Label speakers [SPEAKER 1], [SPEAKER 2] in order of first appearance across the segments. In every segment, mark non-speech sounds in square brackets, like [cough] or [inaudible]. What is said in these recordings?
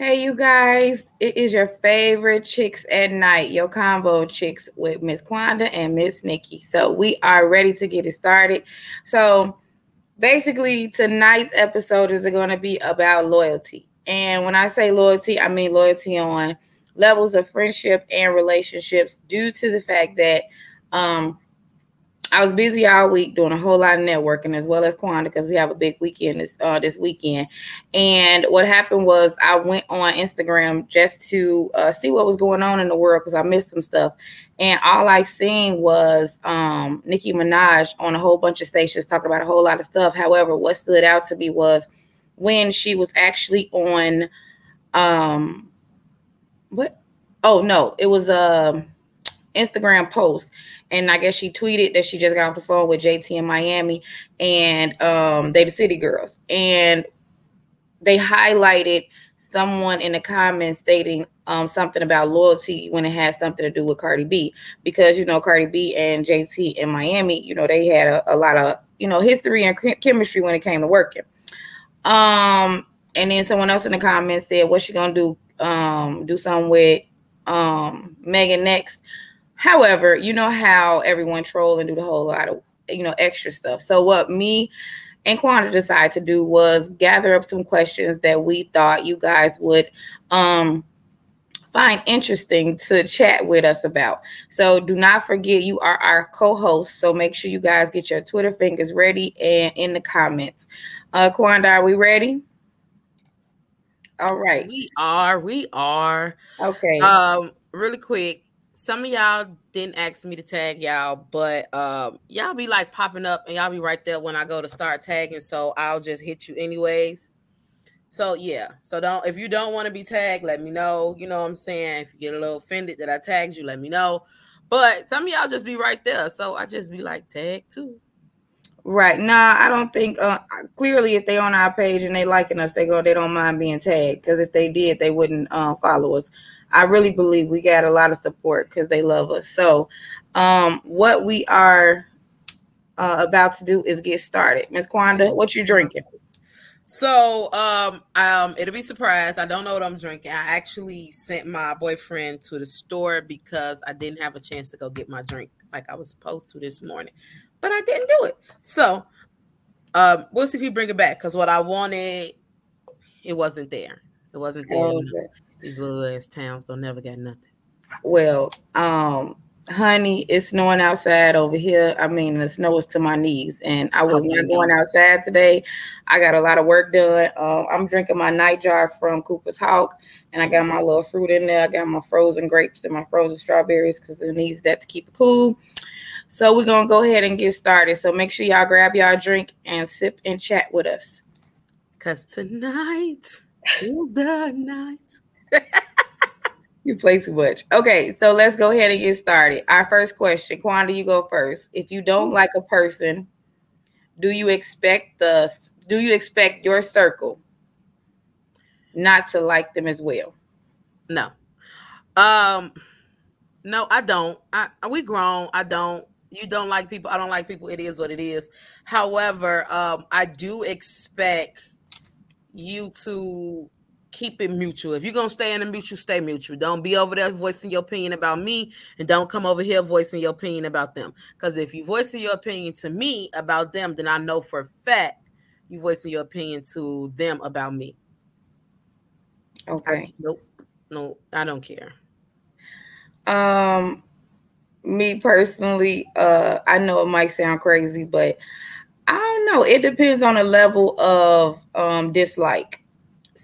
[SPEAKER 1] Hey, you guys, it is your favorite chicks at night, your Convo Chicks with Miss Quanda and Miss Nikki. So, we are ready to get it started. So, basically, tonight's episode is going to be about loyalty. And when I say loyalty, I mean loyalty on levels of friendship and relationships due to the fact that um, I was busy all week doing a whole lot of networking as well as Quanda because we have a big weekend this uh, this weekend. And what happened was I went on Instagram just to uh, see what was going on in the world because I missed some stuff. And all I seen was um, Nicki Minaj on a whole bunch of stations talking about a whole lot of stuff. However, what stood out to me was when she was actually on um what oh no, it was a Instagram post and I guess she tweeted that she just got off the phone with JT in Miami and um they the city girls. And they highlighted someone in the comments stating um, something about loyalty when it has something to do with Cardi B. Because you know Cardi B and JT in Miami you know they had a, a lot of you know history and chemistry when it came to working. Um and then someone else in the comments said what's she gonna do um do something with um Megan next However, you know how everyone troll and do the whole lot of you know extra stuff. So what me and Quanda decided to do was gather up some questions that we thought you guys would um find interesting to chat with us about. So do not forget you are our co-host. So make sure you guys get your Twitter fingers ready and in the comments. Uh Quanda, are we ready? All right.
[SPEAKER 2] We are, we are.
[SPEAKER 1] Okay.
[SPEAKER 2] Um, really quick some of y'all didn't ask me to tag y'all, but um, y'all be like popping up and y'all be right there when I go to start tagging. So I'll just hit you anyways. So yeah, so don't if you don't want to be tagged, let me know. You know what I'm saying? If you get a little offended that I tagged you, let me know. But some of y'all just be right there. So I just be like tag too.
[SPEAKER 1] Right. Nah, I don't think uh clearly if they on our page and they liking us, they go they don't mind being tagged. Because if they did, they wouldn't uh, follow us. I really believe we got a lot of support because they love us. So, um, what we are uh, about to do is get started. Miss Quanda, what you drinking?
[SPEAKER 2] So, um, um, it'll be surprised. I don't know what I'm drinking. I actually sent my boyfriend to the store because I didn't have a chance to go get my drink like I was supposed to this morning, but I didn't do it. So, um, we'll see if he bring it back because what I wanted, it wasn't there. It wasn't there. Oh, okay. These little ass towns don't never got nothing.
[SPEAKER 1] Well, um, honey, it's snowing outside over here. I mean, the snow is to my knees, and I was not going outside today. I got a lot of work done. Um, I'm drinking my nightjar from Cooper's Hawk, and I got my little fruit in there. I got my frozen grapes and my frozen strawberries because it needs that to keep it cool. So we're gonna go ahead and get started. So make sure y'all grab y'all drink and sip and chat with us.
[SPEAKER 2] Cause tonight is the night. [laughs]
[SPEAKER 1] you play too much. Okay, so let's go ahead and get started. Our first question, Quanda, you go first. If you don't like a person, do you expect the do you expect your circle not to like them as well?
[SPEAKER 2] No. Um no, I don't. I we grown. I don't. You don't like people. I don't like people. It is what it is. However, um, I do expect you to keep it mutual. If you're gonna stay in a mutual, stay mutual. Don't be over there voicing your opinion about me, and don't come over here voicing your opinion about them. Because if you voicing your opinion to me about them, then I know for a fact you voicing your opinion to them about me.
[SPEAKER 1] Okay.
[SPEAKER 2] I, nope. No, I don't care.
[SPEAKER 1] Um, me personally, uh, I know it might sound crazy, but I don't know. It depends on the level of um dislike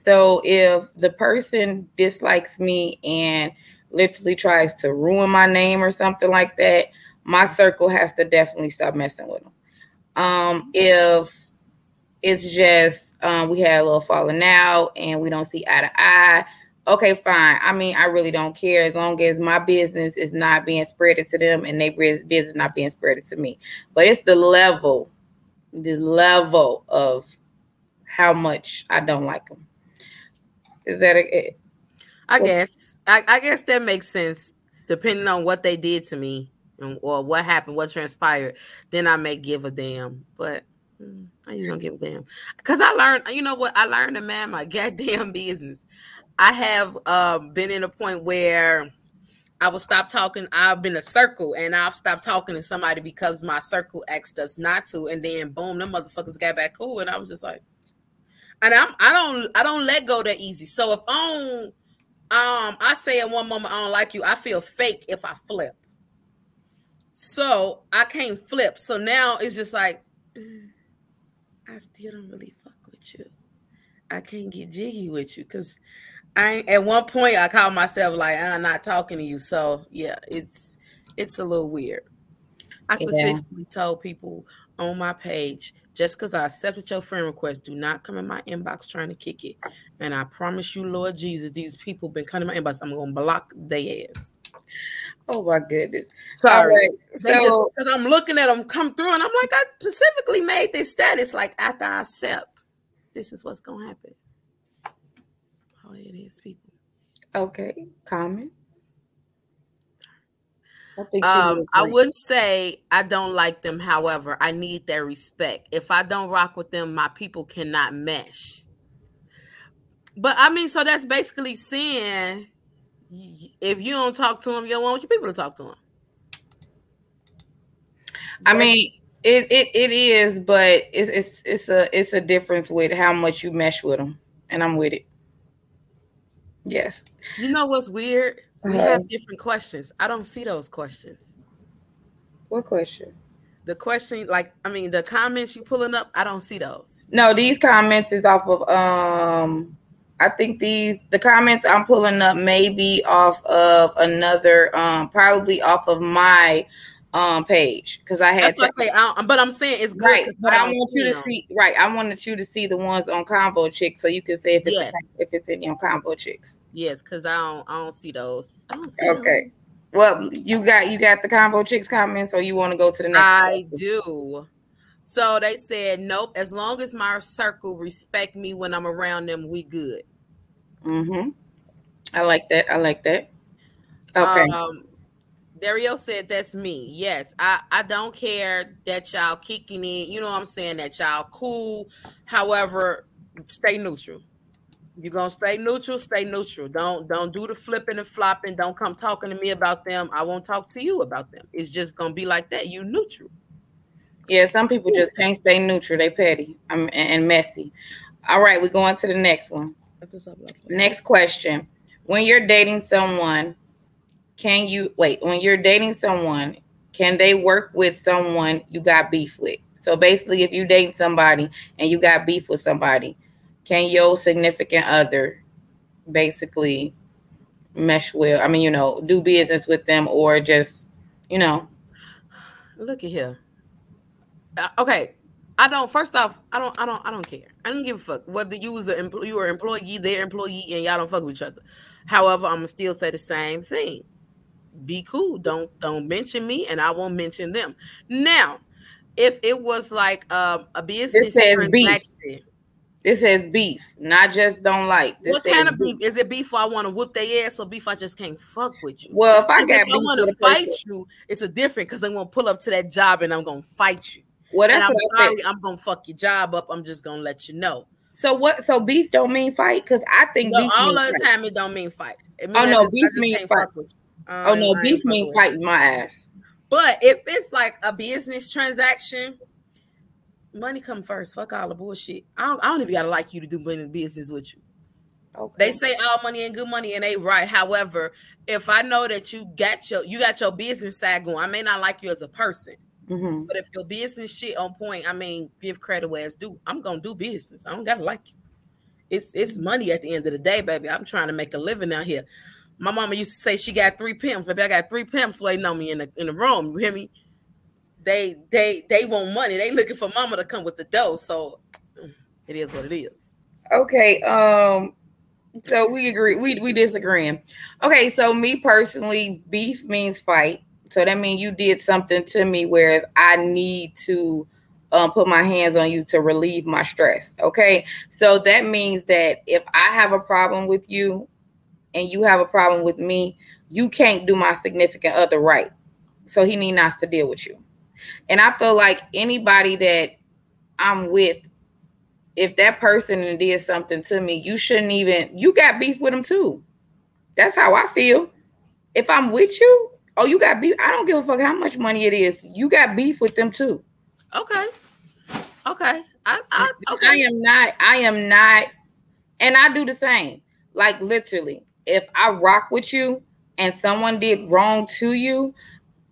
[SPEAKER 1] so if the person dislikes me and literally tries to ruin my name or something like that, my circle has to definitely stop messing with them. Um, if it's just um, we had a little falling out and we don't see eye to eye, okay, fine. I mean, I really don't care as long as my business is not being spreaded to them and their business not being spreaded to me. But it's the level, the level of how much I don't like them. Is that a?
[SPEAKER 2] I guess. I, I guess that makes sense. Depending on what they did to me or what happened, what transpired, then I may give a damn. But mm, I usually don't give a damn because I learned. You know what? I learned to man my [laughs] goddamn business. I have um, been in a point where I will stop talking. I've been a circle and I've stopped talking to somebody because my circle X does not to, and then boom, them motherfuckers got back cool, and I was just like, and I'm I don't I don't let go that easy. So if don't um I say in one moment I don't like you, I feel fake if I flip. So I can't flip. So now it's just like I still don't really fuck with you. I can't get jiggy with you because I at one point I called myself like I'm not talking to you. So yeah, it's it's a little weird. I specifically yeah. told people on my page just because I accepted your friend request, do not come in my inbox trying to kick it. And I promise you, Lord Jesus, these people been coming in my inbox. I'm gonna block their ass.
[SPEAKER 1] Oh my goodness.
[SPEAKER 2] Sorry. Right. So because I'm looking at them come through and I'm like, I specifically made this status like after I accept, this is what's gonna happen. Oh, it is people.
[SPEAKER 1] Okay. Comment.
[SPEAKER 2] I, um, I wouldn't say I don't like them. However, I need their respect. If I don't rock with them, my people cannot mesh. But I mean, so that's basically saying if you don't talk to them, you don't want your people to talk to them.
[SPEAKER 1] I mean, it, it it is, but it's it's it's a it's a difference with how much you mesh with them, and I'm with it. Yes.
[SPEAKER 2] You know what's weird? We have different questions. I don't see those questions.
[SPEAKER 1] What question?
[SPEAKER 2] The question, like, I mean, the comments you pulling up, I don't see those.
[SPEAKER 1] No, these comments is off of um I think these the comments I'm pulling up may be off of another um probably off of my um page because I had.
[SPEAKER 2] I say, I but I'm saying it's great.
[SPEAKER 1] Right, but I, I want you to see. Right, I wanted you to see the ones on Convo Chicks, so you can say if it's yes. if it's any on Convo Chicks.
[SPEAKER 2] Yes, because I don't I don't see those. Don't see
[SPEAKER 1] okay. Well, you got you got the Convo Chicks comments, so you want to go to the next.
[SPEAKER 2] I one. do. So they said nope. As long as my circle respect me when I'm around them, we good.
[SPEAKER 1] Mm-hmm. I like that. I like that. Okay. Um,
[SPEAKER 2] Dario said that's me. Yes, I I don't care that y'all kicking it. You know what I'm saying? That y'all cool. However, stay neutral. You're gonna stay neutral. Stay neutral. Don't don't do the flipping and flopping. Don't come talking to me about them. I won't talk to you about them. It's just gonna be like that. You neutral.
[SPEAKER 1] Yeah, some people just can't stay neutral. They petty um, and messy. All right, we're going to the next one. Next question. When you're dating someone can you wait when you're dating someone can they work with someone you got beef with? So basically if you date somebody and you got beef with somebody can your significant other basically mesh well? I mean you know do business with them or just you know?
[SPEAKER 2] Look at here. Uh, okay. I don't first off i don't i don't i don't care. I don't give a fuck whether you was an employee are employee their employee and y'all don't fuck with each other. However i'm gonna still say the same thing be cool. Don't don't mention me, and I won't mention them. Now, if it was like uh, a business
[SPEAKER 1] this says beef. This says beef, not just don't like. This
[SPEAKER 2] what kind of beef? beef? Is it beef I want to whoop their ass or beef I just can't fuck with you?
[SPEAKER 1] Well, if I got
[SPEAKER 2] if I want to fight you, it's a different because I'm gonna pull up to that job and I'm gonna fight you.
[SPEAKER 1] Well, that's
[SPEAKER 2] and I'm sorry, I'm gonna fuck your job up. I'm just gonna let you know.
[SPEAKER 1] So what? So beef don't mean fight because I think
[SPEAKER 2] no, all the time it don't mean fight.
[SPEAKER 1] It oh no, just, beef means fight. Oh no, beef mean fighting my ass.
[SPEAKER 2] But if it's like a business transaction, money come first. Fuck all the bullshit. I don't, I don't even gotta like you to do business with you. Okay. They say all money and good money, and they right. However, if I know that you got your you got your business side going, I may not like you as a person, mm-hmm. but if your business shit on point, I mean, give credit where it's due. I'm gonna do business. I don't gotta like you. It's it's money at the end of the day, baby. I'm trying to make a living out here. My mama used to say she got three pimps. Maybe I got three pimps waiting on me in the in the room. You hear me? They they they want money. They looking for mama to come with the dough. So it is what it is.
[SPEAKER 1] Okay. Um. So we agree. We we disagreeing. Okay. So me personally, beef means fight. So that means you did something to me, whereas I need to um, put my hands on you to relieve my stress. Okay. So that means that if I have a problem with you and you have a problem with me, you can't do my significant other right. So he need not to deal with you. And I feel like anybody that I'm with if that person did something to me, you shouldn't even you got beef with them too. That's how I feel. If I'm with you, oh, you got beef. I don't give a fuck how much money it is. You got beef with them too.
[SPEAKER 2] Okay. Okay. I, I okay.
[SPEAKER 1] I am not, I am not, and I do the same. Like literally, if I rock with you and someone did wrong to you,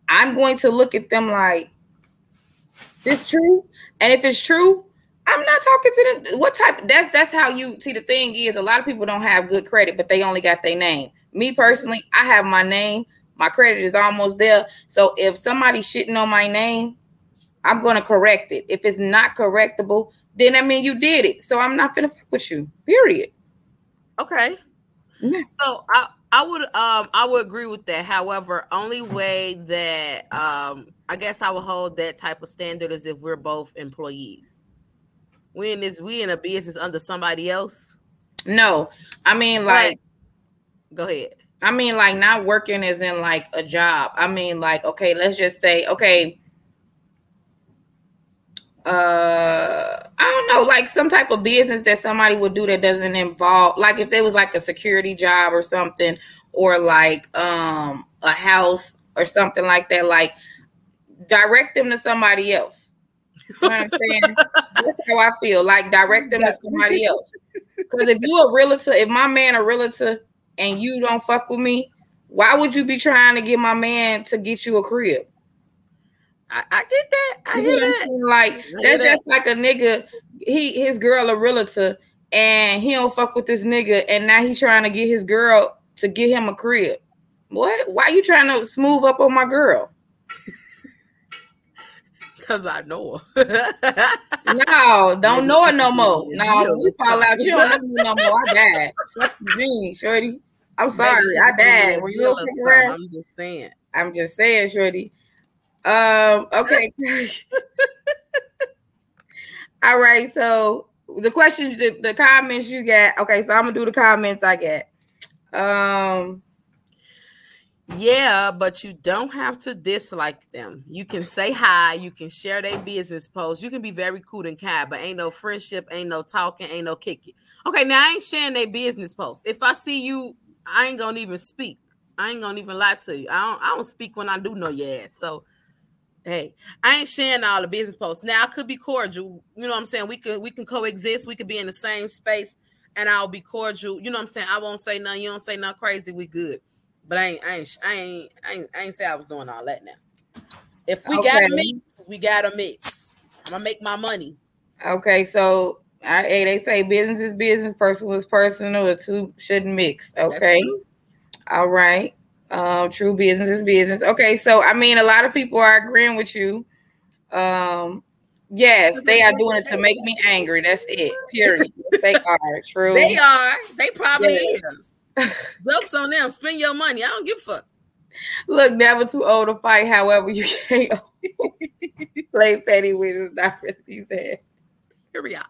[SPEAKER 1] I'm going to look at them like, this true? And if it's true, I'm not talking to them. What type? That's that's how you see. The thing is, a lot of people don't have good credit, but they only got their name. Me personally, I have my name. My credit is almost there. So if somebody's shitting on my name, I'm going to correct it. If it's not correctable, then I mean you did it. So I'm not gonna fuck with you. Period.
[SPEAKER 2] Okay. So I I would um I would agree with that. However, only way that um I guess I would hold that type of standard is if we're both employees. We in this we in a business under somebody else.
[SPEAKER 1] No, I mean like,
[SPEAKER 2] go ahead.
[SPEAKER 1] I mean like not working as in like a job. I mean like okay, let's just say okay. Uh, I don't know, like some type of business that somebody would do that doesn't involve, like if it was like a security job or something, or like um a house or something like that. Like direct them to somebody else. You know what I'm saying? [laughs] That's how I feel. Like direct them to somebody else. Because if you a realtor, if my man a realtor and you don't fuck with me, why would you be trying to get my man to get you a crib?
[SPEAKER 2] I, I get that. I hear that.
[SPEAKER 1] Like that's just like a nigga. He his girl a realtor and he don't fuck with this nigga, and now he trying to get his girl to get him a crib. What? Why you trying to smooth up on my girl? [laughs]
[SPEAKER 2] Cause I know her.
[SPEAKER 1] no, [laughs] don't know her no more. No, we fall out. You don't know me no more. I died. [laughs] Fuck you shorty. I'm sorry. I died. Were you
[SPEAKER 2] around? I'm just saying.
[SPEAKER 1] I'm just saying, shorty. Um. Okay. All right. So the questions, the, the comments you get. Okay. So I'm gonna do the comments I get. Um.
[SPEAKER 2] Yeah, but you don't have to dislike them. You can say hi. You can share their business posts. You can be very cool and kind, but ain't no friendship, ain't no talking, ain't no kicking. Okay, now I ain't sharing their business posts. If I see you, I ain't gonna even speak. I ain't gonna even lie to you. I don't. I don't speak when I do know your ass. So, hey, I ain't sharing all the business posts. Now I could be cordial. You know what I'm saying? We could we can coexist. We could be in the same space, and I'll be cordial. You know what I'm saying? I won't say nothing. You don't say nothing crazy. We good. But I ain't, I ain't, I ain't, I ain't, I ain't say I was doing all that now. If we okay. got a mix, we got a mix. I'm gonna make my money.
[SPEAKER 1] Okay, so I, hey, they say business is business, personal is personal. The two shouldn't mix. Okay, all right. Um, true business is business. Okay, so I mean, a lot of people are agreeing with you. Um, yes, they are doing it to make me angry. That's it. Period. they [laughs] are true.
[SPEAKER 2] They are. They probably yes. is. Jokes on them. Spend your money. I don't give a fuck.
[SPEAKER 1] Look, never too old to fight. However, you can't [laughs] play petty with is not really said.
[SPEAKER 2] Period.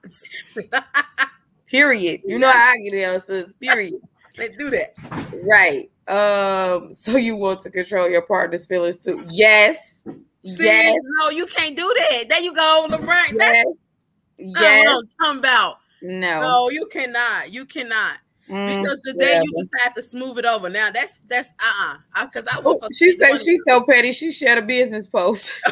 [SPEAKER 1] period. You know how I get it, sis. Period. [laughs]
[SPEAKER 2] Let's do that.
[SPEAKER 1] Right. Um. So you want to control your partner's feelings too? Yes.
[SPEAKER 2] See, yes. No, you can't do that. There you go, LeBron. Yes. Yes. I'm about.
[SPEAKER 1] No.
[SPEAKER 2] No, you cannot. You cannot. Mm, because today you just have to smooth it over. Now that's that's uh uh because I, I will.
[SPEAKER 1] Oh, she said she's so petty. She shared a business post. [laughs]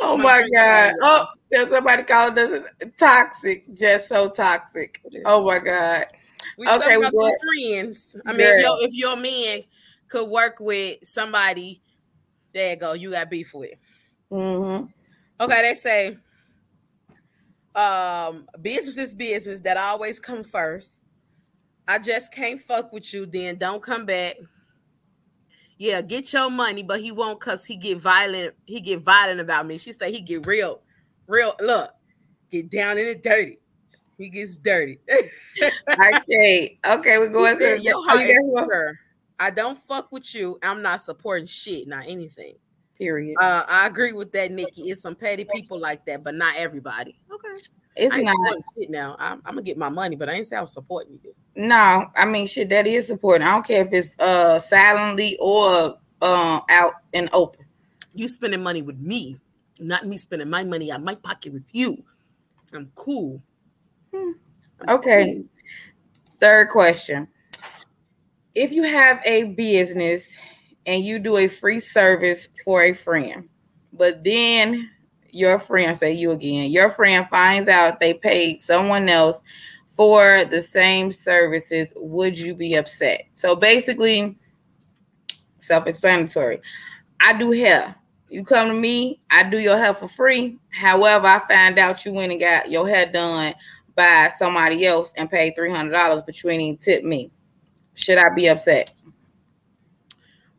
[SPEAKER 1] oh my god! Oh, there's somebody calling this toxic. Just so toxic. Oh my god.
[SPEAKER 2] We okay, we go friends. I mean, if your, if your man could work with somebody, there you go. You got beef with.
[SPEAKER 1] Mm-hmm.
[SPEAKER 2] Okay, they say um, business is business. That always come first. I just can't fuck with you. Then don't come back. Yeah, get your money, but he won't cause he get violent. He get violent about me. She say he get real, real. Look, get down in the dirty. He gets dirty. [laughs]
[SPEAKER 1] okay, okay, we're going to your
[SPEAKER 2] heart I don't fuck with you. I'm not supporting shit, not anything.
[SPEAKER 1] Period.
[SPEAKER 2] Uh, I agree with that, Nikki. It's some petty people like that, but not everybody. Okay.
[SPEAKER 1] It's
[SPEAKER 2] I
[SPEAKER 1] not
[SPEAKER 2] shit now. I'm, I'm, gonna get my money, but I ain't say I'm supporting you.
[SPEAKER 1] No, I mean shit, that is supporting. I don't care if it's uh silently or uh out and open.
[SPEAKER 2] You spending money with me. Not me spending my money out my pocket with you. I'm cool. Hmm.
[SPEAKER 1] I'm okay. Third question. If you have a business and you do a free service for a friend, but then your friend, say you again, your friend finds out they paid someone else for the same services, would you be upset? So basically, self explanatory. I do hair. You come to me, I do your hair for free. However, I find out you went and got your hair done by somebody else and paid $300, but you ain't even tip me. Should I be upset?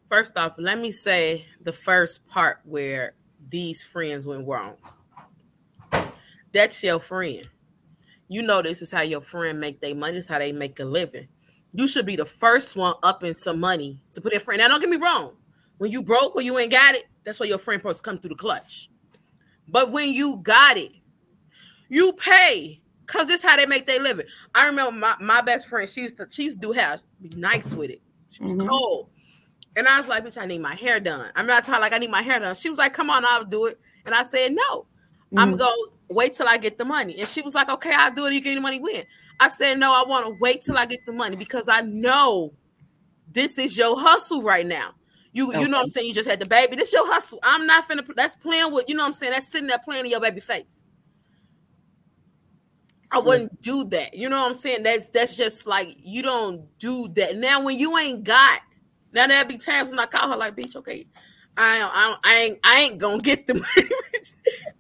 [SPEAKER 2] First off, let me say the first part where these friends went wrong. That's your friend. You know this is how your friend make their money. This is how they make a living. You should be the first one up in some money to put in friend. Now, don't get me wrong. When you broke or you ain't got it, that's why your friend supposed to come through the clutch. But when you got it, you pay. Cause this how they make their living. I remember my, my best friend, she used to she used to do hair, be nice with it. She was mm-hmm. cold. And I was like, bitch, I need my hair done. I'm not her like I need my hair done. She was like, come on, I'll do it. And I said, no. Mm-hmm. I'm gonna wait till I get the money. And she was like, okay, I'll do it. You get the money when? I said, no, I want to wait till I get the money because I know this is your hustle right now. You, okay. you know what I'm saying? You just had the baby. This your hustle. I'm not finna. That's playing with. You know what I'm saying? That's sitting there playing in your baby face. I mm. wouldn't do that. You know what I'm saying? That's that's just like you don't do that. Now when you ain't got, now there'll be times when I call her like, bitch, okay, I I, I ain't I ain't gonna get the [laughs] money.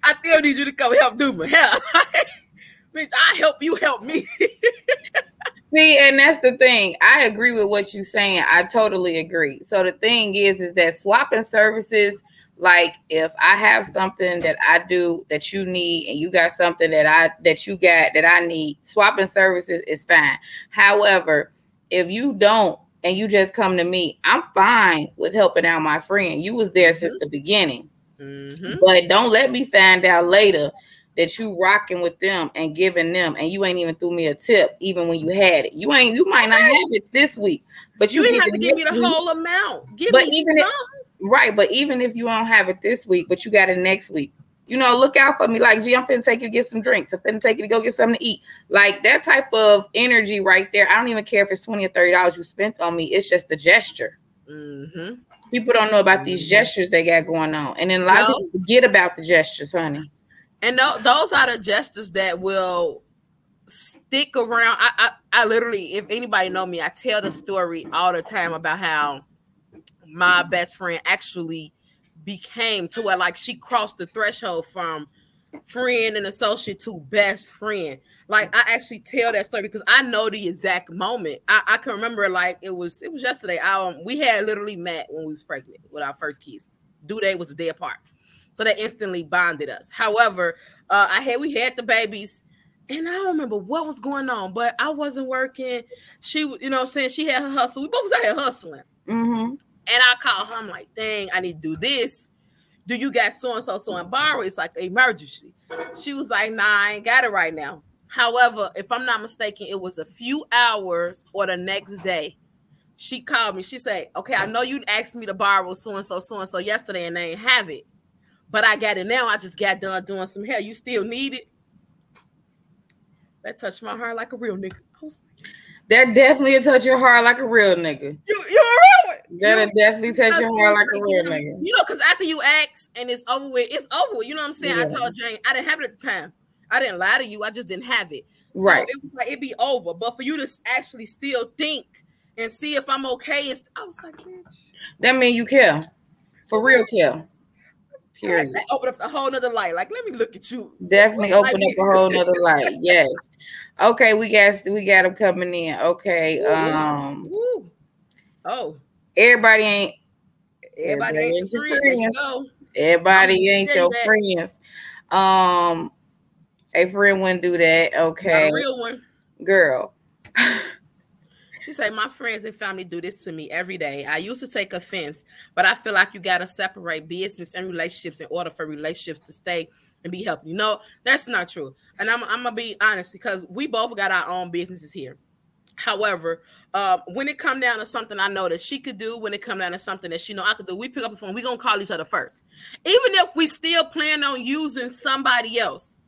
[SPEAKER 2] I still need you to come help do my hair. [laughs] bitch, I help you help me. [laughs]
[SPEAKER 1] See, and that's the thing. I agree with what you're saying. I totally agree. So the thing is, is that swapping services, like if I have something that I do that you need, and you got something that I that you got that I need, swapping services is fine. However, if you don't and you just come to me, I'm fine with helping out my friend. You was there mm-hmm. since the beginning. Mm-hmm. But don't let me find out later that you rocking with them and giving them, and you ain't even threw me a tip, even when you had it. You ain't, you might not have it this week, but you,
[SPEAKER 2] you didn't have to give me the week. whole amount. Give
[SPEAKER 1] but
[SPEAKER 2] me
[SPEAKER 1] even if, right, but even if you don't have it this week, but you got it next week, you know, look out for me. Like, gee, I'm finna take you to get some drinks. I'm finna take you to go get something to eat. Like that type of energy right there. I don't even care if it's 20 or 30 dollars you spent on me. It's just the gesture. Mm-hmm. People don't know about these mm-hmm. gestures they got going on. And then a lot no. of people forget about the gestures, honey.
[SPEAKER 2] And th- those are the gestures that will stick around. I, I, I literally, if anybody know me, I tell the story all the time about how my best friend actually became to where like she crossed the threshold from friend and associate to best friend. Like I actually tell that story because I know the exact moment. I, I can remember like it was it was yesterday. I, um, we had literally met when we was pregnant with our first kids. Due date was a day apart. So that instantly bonded us. However, uh, I had we had the babies, and I don't remember what was going on, but I wasn't working. She, you know, saying she had her hustle. We both was out hustling. Mm-hmm. And I called her. I'm like, dang, I need to do this. Do you got so and so so and borrow? It's like emergency. She was like, nah, I ain't got it right now. However, if I'm not mistaken, it was a few hours or the next day. She called me. She said, Okay, I know you asked me to borrow so and so, so and so yesterday, and they ain't have it but I got it now. I just got done doing some hair. You still need it? That touched my heart like a real nigga.
[SPEAKER 1] That definitely touch your heart like a real nigga.
[SPEAKER 2] You, you're a real
[SPEAKER 1] one. That'll definitely touch your heart like a real nigga.
[SPEAKER 2] You know, because after you ask and it's over with, it's over. You know what I'm saying? Yeah. I told Jane I didn't have it at the time. I didn't lie to you. I just didn't have it. So right. It was like it'd be over. But for you to actually still think and see if I'm okay, I was like, bitch.
[SPEAKER 1] That mean you care. For real care.
[SPEAKER 2] Period. Open up a whole nother light. Like, let me look at you.
[SPEAKER 1] Definitely open up a whole nother [laughs] light. Yes. Okay, we got we got them coming in. Okay. Um. Ooh.
[SPEAKER 2] Oh.
[SPEAKER 1] Everybody ain't.
[SPEAKER 2] Everybody, everybody ain't your friends. friends.
[SPEAKER 1] Everybody ain't your that. friends. Um. A friend wouldn't do that. Okay.
[SPEAKER 2] real one.
[SPEAKER 1] Girl. [laughs]
[SPEAKER 2] She said, My friends and family do this to me every day. I used to take offense, but I feel like you got to separate business and relationships in order for relationships to stay and be healthy. You know, that's not true. And I'm, I'm going to be honest because we both got our own businesses here. However, uh, when it come down to something I know that she could do, when it come down to something that she know I could do, we pick up the phone. We gonna call each other first, even if we still plan on using somebody else.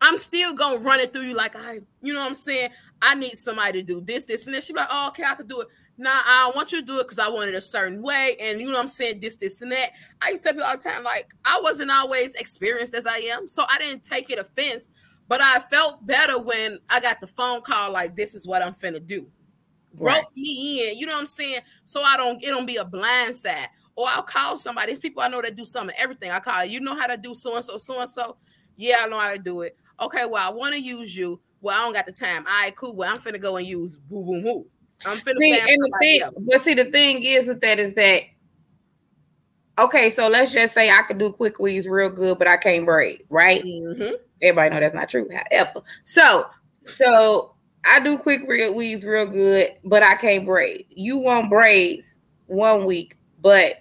[SPEAKER 2] I'm still gonna run it through you like I, you know what I'm saying. I need somebody to do this, this, and then she be like, oh, okay, I could do it. Nah, I don't want you to do it because I want it a certain way, and you know what I'm saying, this, this, and that. I used to tell people all the time, like I wasn't always experienced as I am, so I didn't take it offense, but I felt better when I got the phone call like, this is what I'm finna do right. rope me in. You know what I'm saying? So I don't it don't be a blind side. Or I'll call somebody. These people I know that do some of everything. I call you know how to do so and so, so and so. Yeah, I know how to do it. Okay, well, I want to use you. Well, I don't got the time. All right, cool. Well, I'm finna go and use boo boom who. I'm finna
[SPEAKER 1] see, and the thing, else. but see, the thing is with that is that okay, so let's just say I could do quick weaves real good, but I can't braid, right? Mm-hmm. Everybody know that's not true. However, so so I do quick weaves real good, but I can't braid. You want braids one week, but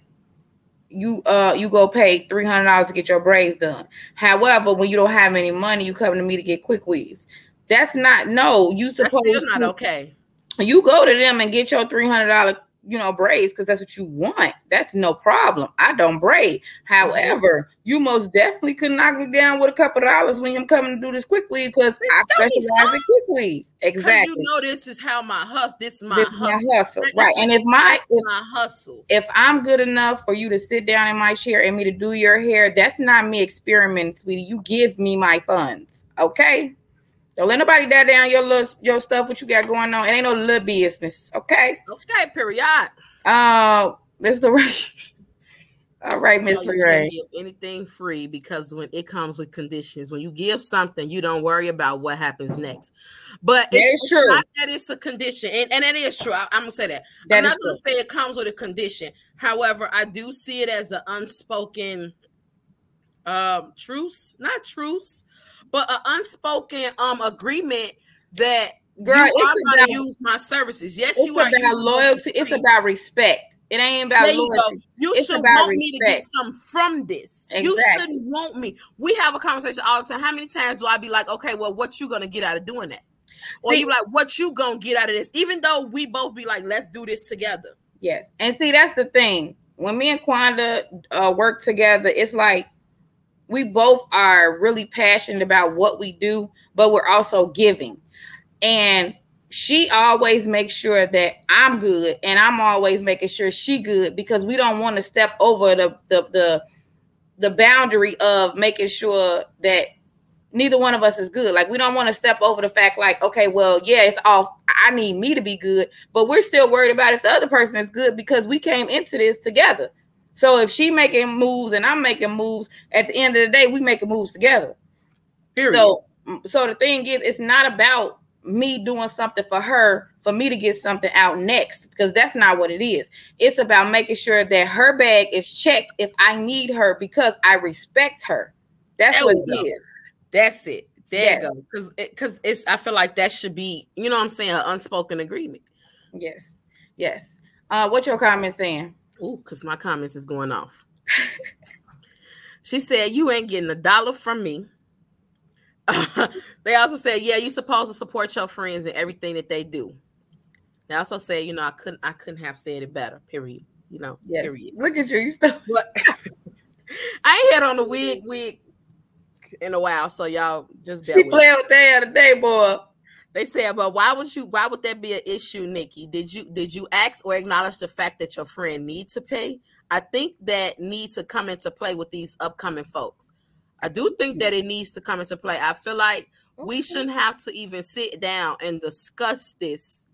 [SPEAKER 1] you uh you go pay three hundred dollars to get your braids done. However, when you don't have any money, you come to me to get quick weaves. That's not no. You supposed
[SPEAKER 2] That's not to, okay.
[SPEAKER 1] You go to them and get your three hundred dollar you know, braids because that's what you want. That's no problem. I don't braid. Mm-hmm. However, you most definitely could knock me down with a couple dollars when I'm coming to do this quickly because I specialize in quickly. weave. Exactly.
[SPEAKER 2] You know, this is how my hustle. This is my this hustle. Is my hustle.
[SPEAKER 1] This right. And if my if,
[SPEAKER 2] my hustle,
[SPEAKER 1] if I'm good enough for you to sit down in my chair and me to do your hair, that's not me experimenting, sweetie. You give me my funds. Okay. Don't let nobody die down your little your stuff. What you got going on? It ain't no little business. Okay.
[SPEAKER 2] Okay. Period.
[SPEAKER 1] Uh, Mr. Ray. [laughs] All right, Miss Ray.
[SPEAKER 2] Anything free because when it comes with conditions, when you give something, you don't worry about what happens next. But it's, it's, true. not that it's a condition, and, and it is true. I, am gonna say that. that I'm not gonna true. say it comes with a condition. However, I do see it as an unspoken um truce, not truce, but an unspoken um agreement that Girl, you are going to use my services. Yes, you are.
[SPEAKER 1] It's about loyalty. It's about respect. It ain't about there you loyalty. Go.
[SPEAKER 2] You
[SPEAKER 1] it's
[SPEAKER 2] should want respect. me to get some from this. Exactly. You shouldn't want me. We have a conversation all the time. How many times do I be like, okay, well, what you gonna get out of doing that? Or see, you like, what you gonna get out of this? Even though we both be like, let's do this together.
[SPEAKER 1] Yes, and see, that's the thing. When me and Quanda uh, work together, it's like we both are really passionate about what we do, but we're also giving. And she always makes sure that I'm good, and I'm always making sure she good because we don't want to step over the the the, the boundary of making sure that neither one of us is good. Like we don't want to step over the fact, like, okay, well, yeah, it's off. I need me to be good, but we're still worried about if the other person is good because we came into this together. So if she making moves and I'm making moves, at the end of the day, we making moves together. Period. So, so the thing is, it's not about me doing something for her for me to get something out next because that's not what it is. It's about making sure that her bag is checked if I need her because I respect her. That's there what it go. is.
[SPEAKER 2] That's it. There yes. you go. Because because it, it's I feel like that should be you know what I'm saying an unspoken agreement.
[SPEAKER 1] Yes. Yes. Uh, what your comment saying?
[SPEAKER 2] Ooh, because my comments is going off. she said, You ain't getting a dollar from me. [laughs] they also said, Yeah, you supposed to support your friends and everything that they do. They also said, you know, I couldn't I couldn't have said it better, period. You know, yes. period.
[SPEAKER 1] Look at you, you still [laughs] [laughs]
[SPEAKER 2] I ain't had on the wig wig in a while, so y'all just
[SPEAKER 1] she playing with that today, boy.
[SPEAKER 2] They said, but why would you why would that be an issue, Nikki? Did you did you ask or acknowledge the fact that your friend needs to pay? I think that needs to come into play with these upcoming folks. I do think that it needs to come into play. I feel like we shouldn't have to even sit down and discuss this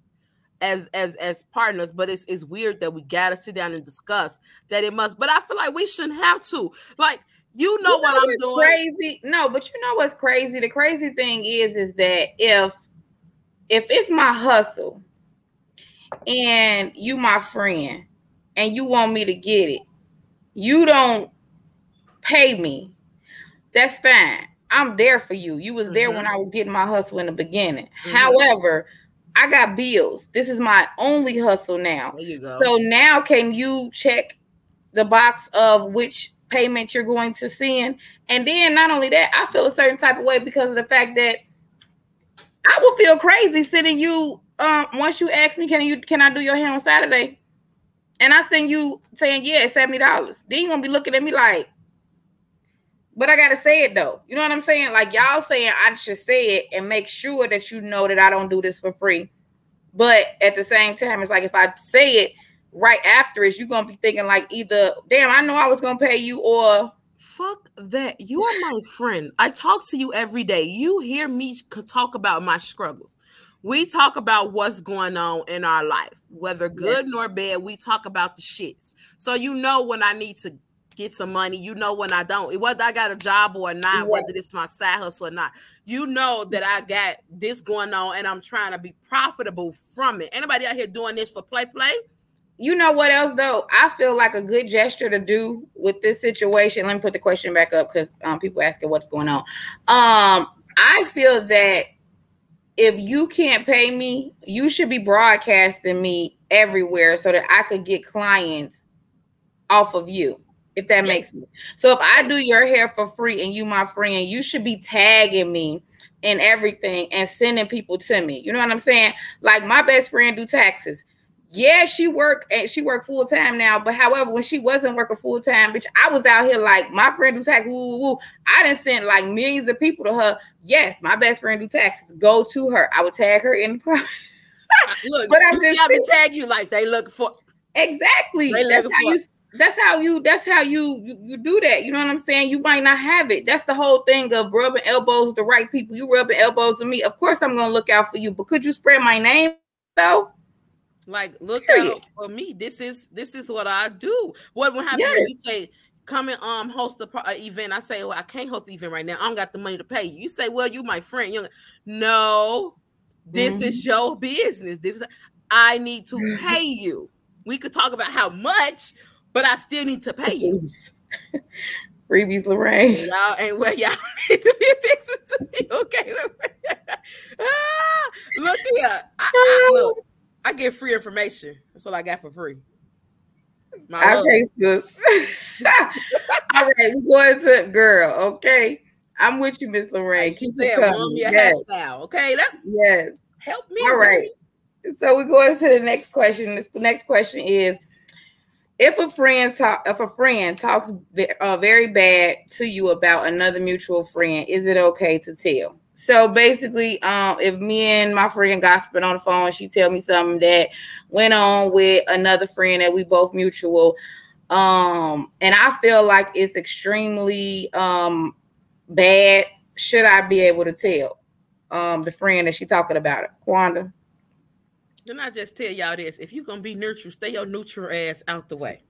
[SPEAKER 2] as as as partners, but it's it's weird that we gotta sit down and discuss that it must. But I feel like we shouldn't have to. Like you know, you know what I'm doing.
[SPEAKER 1] Crazy. No, but you know what's crazy? The crazy thing is, is that if if it's my hustle and you my friend and you want me to get it, you don't pay me. That's fine. I'm there for you. You was there mm-hmm. when I was getting my hustle in the beginning. Mm-hmm. However, I got bills. This is my only hustle now. So now can you check the box of which payment you're going to send? And then not only that, I feel a certain type of way because of the fact that I will feel crazy sending you um once you ask me, can you can I do your hair on Saturday? And I send you saying, yeah, $70. Then you're gonna be looking at me like, but I gotta say it though. You know what I'm saying? Like y'all saying I should say it and make sure that you know that I don't do this for free. But at the same time, it's like if I say it right after it, you're gonna be thinking like either damn, I know I was gonna pay you or
[SPEAKER 2] fuck that. You are my friend. I talk to you every day. You hear me talk about my struggles. We talk about what's going on in our life, whether good yeah. nor bad. We talk about the shits. So you know when I need to get some money. You know when I don't, whether I got a job or not, yeah. whether it's my side hustle or not. You know that I got this going on and I'm trying to be profitable from it. Anybody out here doing this for play play?
[SPEAKER 1] You know what else though? I feel like a good gesture to do with this situation. Let me put the question back up because um, people asking what's going on. Um, I feel that if you can't pay me, you should be broadcasting me everywhere so that I could get clients off of you if that yes. makes sense. So if I do your hair for free and you my friend, you should be tagging me and everything and sending people to me. You know what I'm saying? Like my best friend do taxes. Yeah, she work and eh, she work full time now. But however, when she wasn't working full time, bitch, I was out here like my friend do taxes. Woo, woo, woo. I didn't send like millions of people to her. Yes, my best friend do taxes. Go to her. I would tag her in the [laughs]
[SPEAKER 2] Look, but I'm just I tag you like they look for
[SPEAKER 1] exactly. They That's how for- you that's how you that's how you, you, you do that you know what i'm saying you might not have it that's the whole thing of rubbing elbows with the right people you rubbing elbows with me of course i'm gonna look out for you but could you spread my name though
[SPEAKER 2] like look Period. out for me this is this is what i do what would happen yes. you say come and um host a, a, event i say well i can't host the event right now i don't got the money to pay you you say well you my friend you no this mm-hmm. is your business this is i need to [laughs] pay you we could talk about how much but I still need to pay you.
[SPEAKER 1] Freebies, Lorraine.
[SPEAKER 2] Y'all ain't well, y'all [laughs] need to be fixing to me. Okay. [laughs] ah, look here. I, I, look, I get free information. That's what I got for free.
[SPEAKER 1] My okay, sis. [laughs] All right, we're going to girl. Okay. I'm with you, Miss Lorraine.
[SPEAKER 2] Keep said, mom, your yes. hairstyle. Okay. That,
[SPEAKER 1] yes.
[SPEAKER 2] Help me.
[SPEAKER 1] All right. So we're going to the next question. This next question is if a friend talk if a friend talks uh, very bad to you about another mutual friend is it okay to tell so basically um if me and my friend gossiping on the phone she tell me something that went on with another friend that we both mutual. Um and i feel like it's extremely um bad. Should i be able to tell um the friend that she talking about it? Quanda
[SPEAKER 2] then I just tell y'all this: if you're gonna be neutral, stay your neutral ass out the way.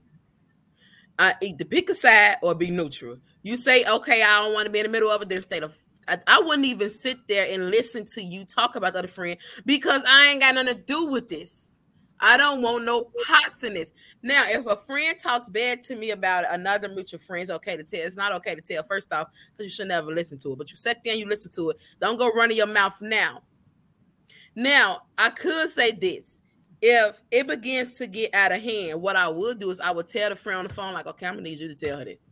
[SPEAKER 2] I either pick a side or be neutral. You say, okay, I don't want to be in the middle of it, then stay the I, I, wouldn't even sit there and listen to you talk about the other friend because I ain't got nothing to do with this. I don't want no pots in this. Now, if a friend talks bad to me about another mutual friend, it's okay to tell. It's not okay to tell, first off, because you should never listen to it. But you sit there and you listen to it. Don't go running your mouth now. Now, I could say this. If it begins to get out of hand, what I would do is I would tell the friend on the phone, like, okay, I'm gonna need you to tell her this.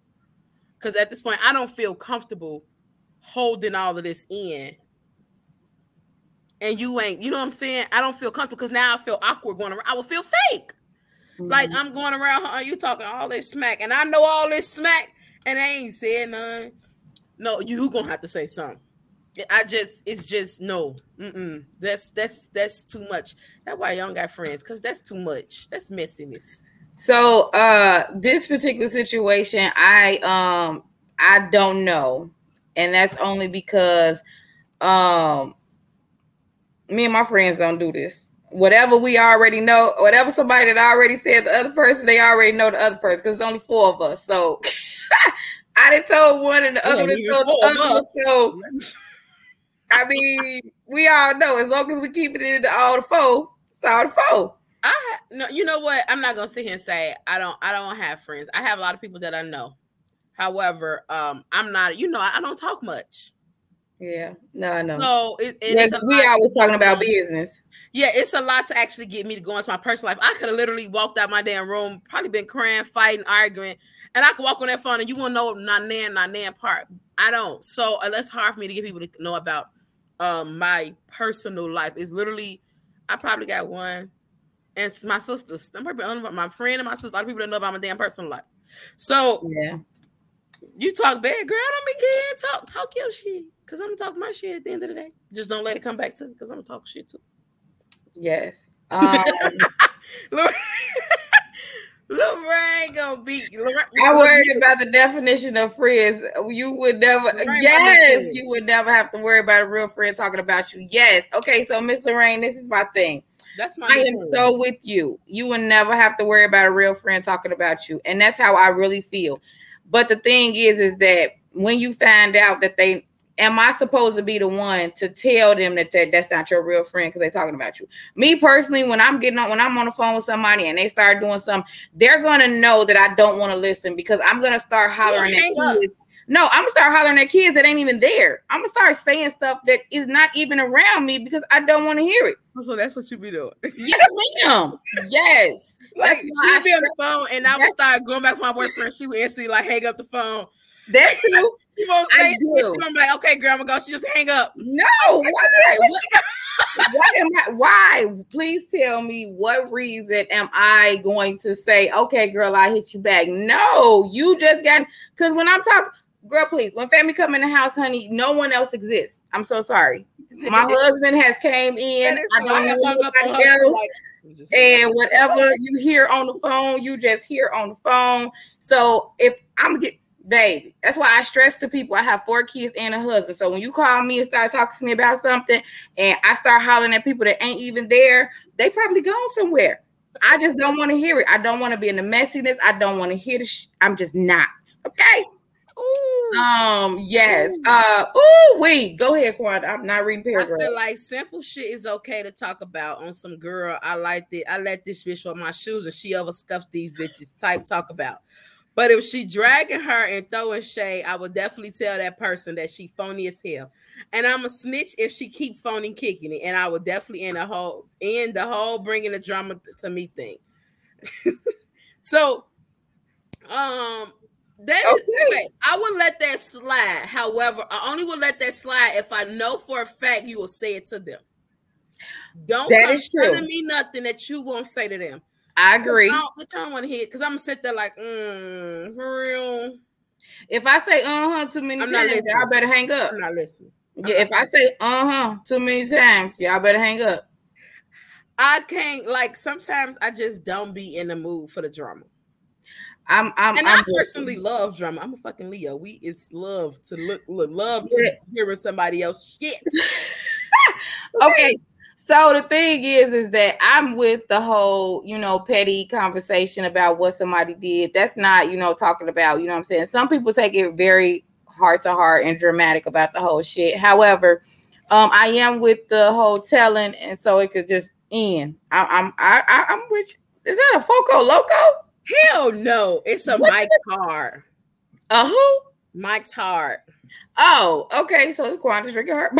[SPEAKER 2] Because at this point, I don't feel comfortable holding all of this in. And you ain't, you know what I'm saying? I don't feel comfortable because now I feel awkward going around. I will feel fake. Mm-hmm. Like I'm going around, huh, you talking all this smack, and I know all this smack, and I ain't saying none. No, you gonna have to say something. I just it's just no. Mm-mm. That's that's that's too much. That's why y'all got friends because that's too much. That's messiness.
[SPEAKER 1] So uh this particular situation, I um I don't know, and that's only because um me and my friends don't do this. Whatever we already know, whatever somebody that already said the other person, they already know the other person because it's only four of us. So [laughs] I didn't told one and the other one told the other. So [laughs] I mean, we all know as long as we keep it in all the four, it's all the four.
[SPEAKER 2] I no, you know what? I'm not gonna sit here and say I don't. I don't have friends. I have a lot of people that I know. However, um, I'm not. You know, I, I don't talk much.
[SPEAKER 1] Yeah, no, I know.
[SPEAKER 2] So it,
[SPEAKER 1] yeah, we always talking about business.
[SPEAKER 2] Yeah, it's a lot to actually get me to go into my personal life. I could have literally walked out my damn room, probably been crying, fighting, arguing, and I could walk on that phone and you won't know not nan, not nan part. I don't. So uh, it's hard for me to get people to know about um my personal life. It's literally I probably got one. And my sisters, I'm probably my friend and my sister, a lot of people don't know about my damn personal life. So
[SPEAKER 1] yeah,
[SPEAKER 2] you talk bad, girl. Don't be good. Talk, talk your shit. Cause I'm gonna talk my shit at the end of the day. Just don't let it come back to me because I'm gonna talk shit too.
[SPEAKER 1] Yes. [laughs] Um,
[SPEAKER 2] Lorraine [laughs] gonna be. Lorraine,
[SPEAKER 1] I worried about the definition of friends. You would never. Lorraine yes, you would never have to worry about a real friend talking about you. Yes. Okay. So, Miss Lorraine, this is my thing.
[SPEAKER 2] That's my.
[SPEAKER 1] I am friend. so with you. You will never have to worry about a real friend talking about you, and that's how I really feel. But the thing is, is that when you find out that they am I supposed to be the one to tell them that, that that's not your real friend because they're talking about you? Me personally, when I'm getting on, when I'm on the phone with somebody and they start doing something, they're gonna know that I don't want to listen because I'm gonna start hollering at kids. No, I'm gonna start hollering at kids that ain't even there. I'm gonna start saying stuff that is not even around me because I don't want to hear it.
[SPEAKER 2] So that's what you be doing.
[SPEAKER 1] yes, ma'am. Yes. [laughs]
[SPEAKER 2] Like she'd be on the phone and I would start going back to my boyfriend. She would instantly like hang up the phone
[SPEAKER 1] that's [laughs]
[SPEAKER 2] too. she won't say She gonna be like, okay, girl, I'm gonna go. She just hang up.
[SPEAKER 1] No, why, why am I? Why? Please tell me what reason am I going to say, okay, girl, I hit you back? No, you just got because when I'm talking, girl, please, when family come in the house, honey, no one else exists. I'm so sorry. My [laughs] husband has came in. I don't know anybody else. and whatever you hear on the phone, you just hear on the phone. So if I'm get baby. That's why I stress to people I have four kids and a husband. So when you call me and start talking to me about something and I start hollering at people that ain't even there, they probably gone somewhere. I just don't want to hear it. I don't want to be in the messiness. I don't want to hear the sh- I'm just not. Okay. Ooh. Um, yes. Ooh. Uh oh wait, go ahead, Quad. I'm not reading paragraph.
[SPEAKER 2] I feel like simple shit is okay to talk about on some girl. I like it. I let this bitch on my shoes and she ever scuffed these bitches type talk about. But if she dragging her and throwing shade, I would definitely tell that person that she phony as hell. And I'm a snitch if she keep phony kicking it. And I would definitely end the whole end the whole bringing the drama to me thing. [laughs] so, um, that okay. is, I would let that slide. However, I only would let that slide if I know for a fact you will say it to them. Don't that come telling me nothing that you won't say to them.
[SPEAKER 1] I agree.
[SPEAKER 2] I don't, don't want to hit because I'm gonna sit there like, mm, for real.
[SPEAKER 1] If I say uh huh too many I'm times, y'all better hang up.
[SPEAKER 2] I'm not listening.
[SPEAKER 1] I'm yeah, not if listening. I say uh huh too many times, y'all better hang up.
[SPEAKER 2] I can't like sometimes I just don't be in the mood for the drama.
[SPEAKER 1] I'm, I'm
[SPEAKER 2] and
[SPEAKER 1] I'm
[SPEAKER 2] i personally love drama. I'm a fucking Leo. We is love to look, look love to yeah. hearing somebody else shit. [laughs]
[SPEAKER 1] okay, so the thing is, is that I'm with the whole, you know, petty conversation about what somebody did. That's not, you know, talking about, you know I'm saying? Some people take it very heart to heart and dramatic about the whole shit. However, um, I am with the whole telling, and so it could just end. I, I'm I, I am with is that a Four Loko?
[SPEAKER 2] Hell no, it's a what Mike Hard.
[SPEAKER 1] A who?
[SPEAKER 2] Mike's Hard.
[SPEAKER 1] Oh, okay. So the Quanta's drinking heart. [laughs]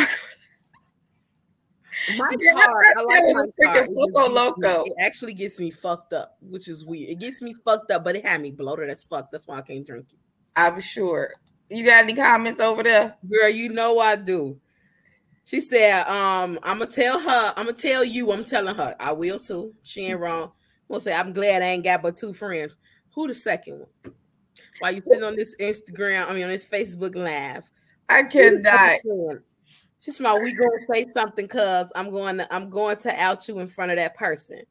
[SPEAKER 2] My car, I like my car. Loco Loco. It actually gets me fucked up, which is weird. It gets me fucked up, but it had me bloated as fuck. That's why I can't drink it.
[SPEAKER 1] I'm sure. You got any comments over there?
[SPEAKER 2] Girl, you know I do. She said, um, I'm gonna tell her, I'm gonna tell you, I'm telling her. I will too. She ain't wrong. Gonna say, I'm glad I ain't got but two friends. Who the second one? While you sitting on this Instagram, I mean on this Facebook live.
[SPEAKER 1] I cannot.
[SPEAKER 2] She's my we gonna say something cuz I'm going to I'm going to out you in front of that person.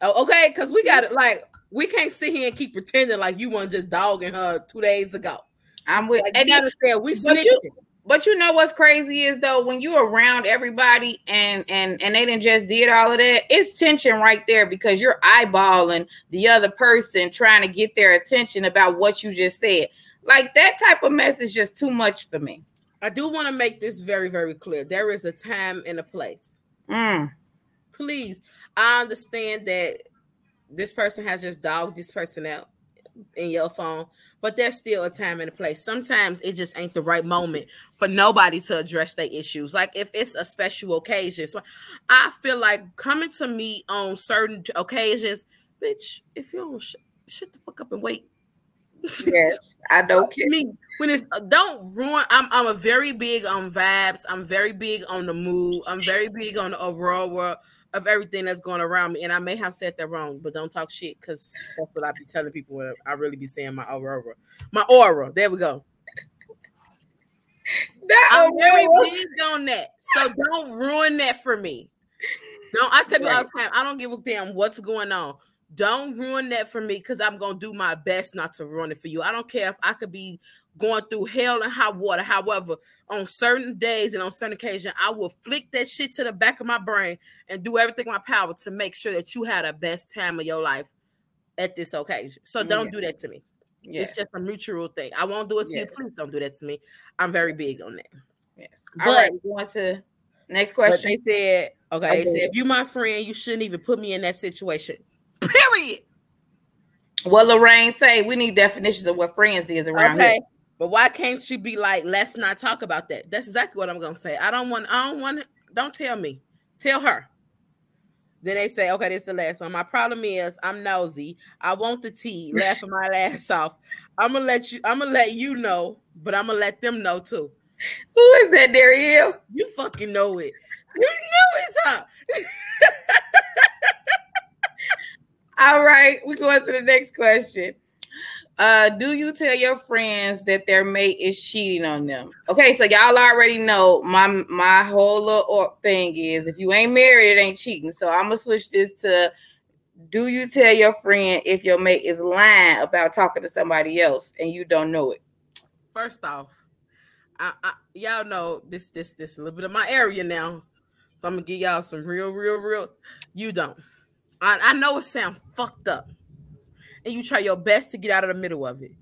[SPEAKER 2] Oh, okay, because we got it like we can't sit here and keep pretending like you weren't just dogging her two days ago.
[SPEAKER 1] I'm with
[SPEAKER 2] like, and you understand we
[SPEAKER 1] but you, but you know what's crazy is though when you're around everybody and and and they didn't just did all of that, it's tension right there because you're eyeballing the other person trying to get their attention about what you just said. Like that type of mess is just too much for me.
[SPEAKER 2] I do want to make this very, very clear. There is a time and a place.
[SPEAKER 1] Mm.
[SPEAKER 2] Please, I understand that this person has just dogged this person out in your phone, but there's still a time and a place. Sometimes it just ain't the right moment for nobody to address their issues. Like if it's a special occasion, so I feel like coming to me on certain occasions, bitch. If you don't sh- shut the fuck up and wait,
[SPEAKER 1] yes, I [laughs] don't care.
[SPEAKER 2] Me when it's uh, don't ruin. I'm I'm a very big on vibes. I'm very big on the mood. I'm very big on the aurora of everything that's going around me. And I may have said that wrong, but don't talk shit because that's what I be telling people when I really be saying my aura. My aura. There we go. That I'm very big on that. So don't ruin that for me. Don't I tell you all the time, I don't give a damn what's going on. Don't ruin that for me because I'm gonna do my best not to ruin it for you. I don't care if I could be going through hell and hot water. However, on certain days and on certain occasions, I will flick that shit to the back of my brain and do everything in my power to make sure that you had the best time of your life at this occasion. So don't yeah. do that to me. Yeah. It's just a mutual thing. I won't do it to yes. you. Please don't do that to me. I'm very big on that.
[SPEAKER 1] Yes. All but, right, going to next question.
[SPEAKER 2] they said, okay, okay, they said, if you my friend, you shouldn't even put me in that situation. Period.
[SPEAKER 1] What Lorraine say, we need definitions of what friends is around okay. here.
[SPEAKER 2] But why can't she be like, let's not talk about that? That's exactly what I'm gonna say. I don't want, I don't want don't tell me. Tell her. Then they say, okay, this is the last one. My problem is I'm nosy. I want the tea, laughing my ass off. I'm gonna let you, I'm gonna let you know, but I'm gonna let them know too.
[SPEAKER 1] Who is that, Dariel?
[SPEAKER 2] You fucking know it. You know it's her. [laughs]
[SPEAKER 1] All right, we're going to the next question. Uh, do you tell your friends that their mate is cheating on them? Okay, so y'all already know my my whole little thing is if you ain't married, it ain't cheating. So I'm gonna switch this to do you tell your friend if your mate is lying about talking to somebody else and you don't know it?
[SPEAKER 2] First off, I, I y'all know this this this a little bit of my area now. So I'm gonna give y'all some real, real, real. You don't. I, I know it sounds fucked up and you try your best to get out of the middle of it.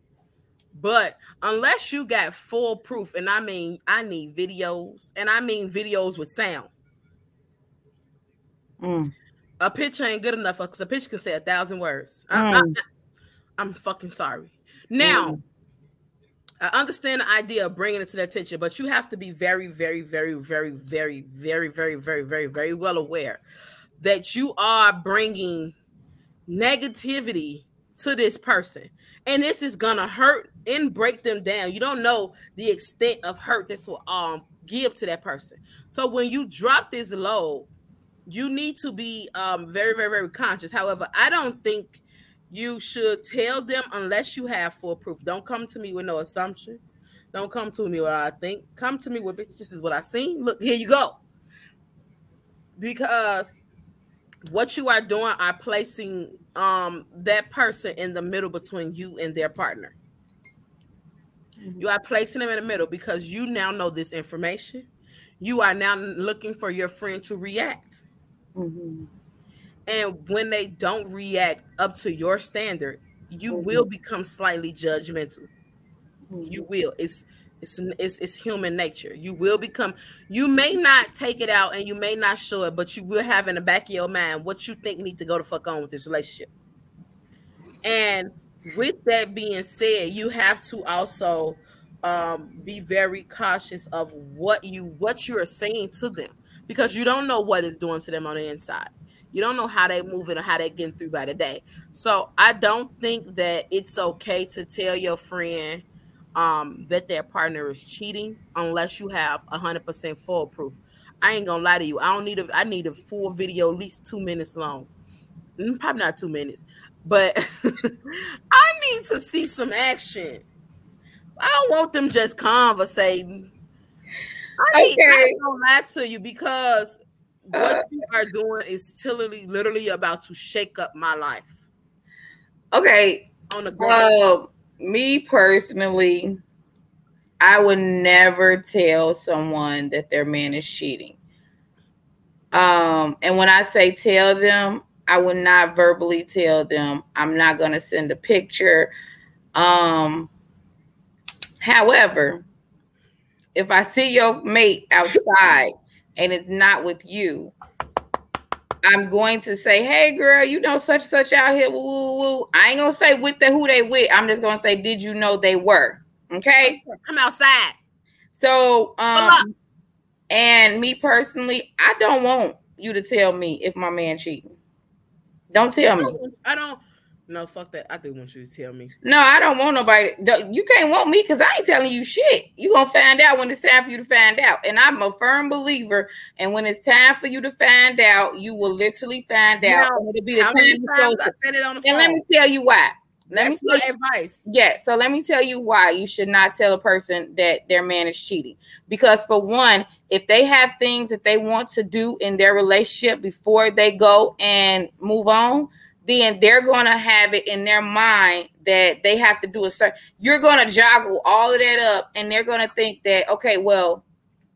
[SPEAKER 2] But unless you got full proof, and I mean, I need videos, and I mean videos with sound. Mm. A picture ain't good enough because a picture can say a thousand words. Mm. I, am fucking sorry. Now, mm. I understand the idea of bringing it to their attention, but you have to be very, very, very, very, very, very, very, very, very, very well aware that you are bringing negativity to this person. And this is gonna hurt and break them down. You don't know the extent of hurt this will um give to that person. So when you drop this load, you need to be um very, very, very conscious. However, I don't think you should tell them unless you have full proof. Don't come to me with no assumption. Don't come to me with what I think. Come to me with this is what I seen. Look, here you go. Because what you are doing are placing um that person in the middle between you and their partner. Mm-hmm. You are placing them in the middle because you now know this information. You are now looking for your friend to react. Mm-hmm. And when they don't react up to your standard, you mm-hmm. will become slightly judgmental. You will. It's it's, it's it's human nature. You will become. You may not take it out, and you may not show it, but you will have in the back of your mind what you think need to go to fuck on with this relationship. And with that being said, you have to also um, be very cautious of what you what you are saying to them because you don't know what it's doing to them on the inside. You don't know how they're moving or how they're getting through by the day. So I don't think that it's okay to tell your friend um, that their partner is cheating unless you have a hundred percent full proof. I ain't gonna lie to you. I don't need a. I need a full video, at least two minutes long. Mm, probably not two minutes, but [laughs] I need to see some action. I don't want them just conversating. I, need, okay. I don't lie to you because what uh, you are doing is literally, literally about to shake up my life.
[SPEAKER 1] Okay. On the ground me personally, I would never tell someone that their man is cheating. Um, and when I say tell them, I would not verbally tell them. I'm not going to send a picture. Um, however, if I see your mate outside and it's not with you, I'm going to say, hey girl, you know such such out here. Woo, woo, woo. I ain't gonna say with the who they with. I'm just gonna say, did you know they were? Okay.
[SPEAKER 2] Come outside.
[SPEAKER 1] So um and me personally, I don't want you to tell me if my man cheating. Don't tell me.
[SPEAKER 2] I don't No, fuck that. I do want you to tell me.
[SPEAKER 1] No, I don't want nobody. You can't want me because I ain't telling you shit. You gonna find out when it's time for you to find out. And I'm a firm believer. And when it's time for you to find out, you will literally find out. And it'll be the time
[SPEAKER 2] times I said it on the phone?
[SPEAKER 1] And let me tell you why. Let me
[SPEAKER 2] That's
[SPEAKER 1] tell
[SPEAKER 2] my
[SPEAKER 1] you.
[SPEAKER 2] advice.
[SPEAKER 1] Yeah, so let me tell you why you should not tell a person that their man is cheating. Because for one, if they have things that they want to do in their relationship before they go and move on, then they're going to have it in their mind that they have to do a certain you're going to joggle all of that up and they're going to think that okay, well,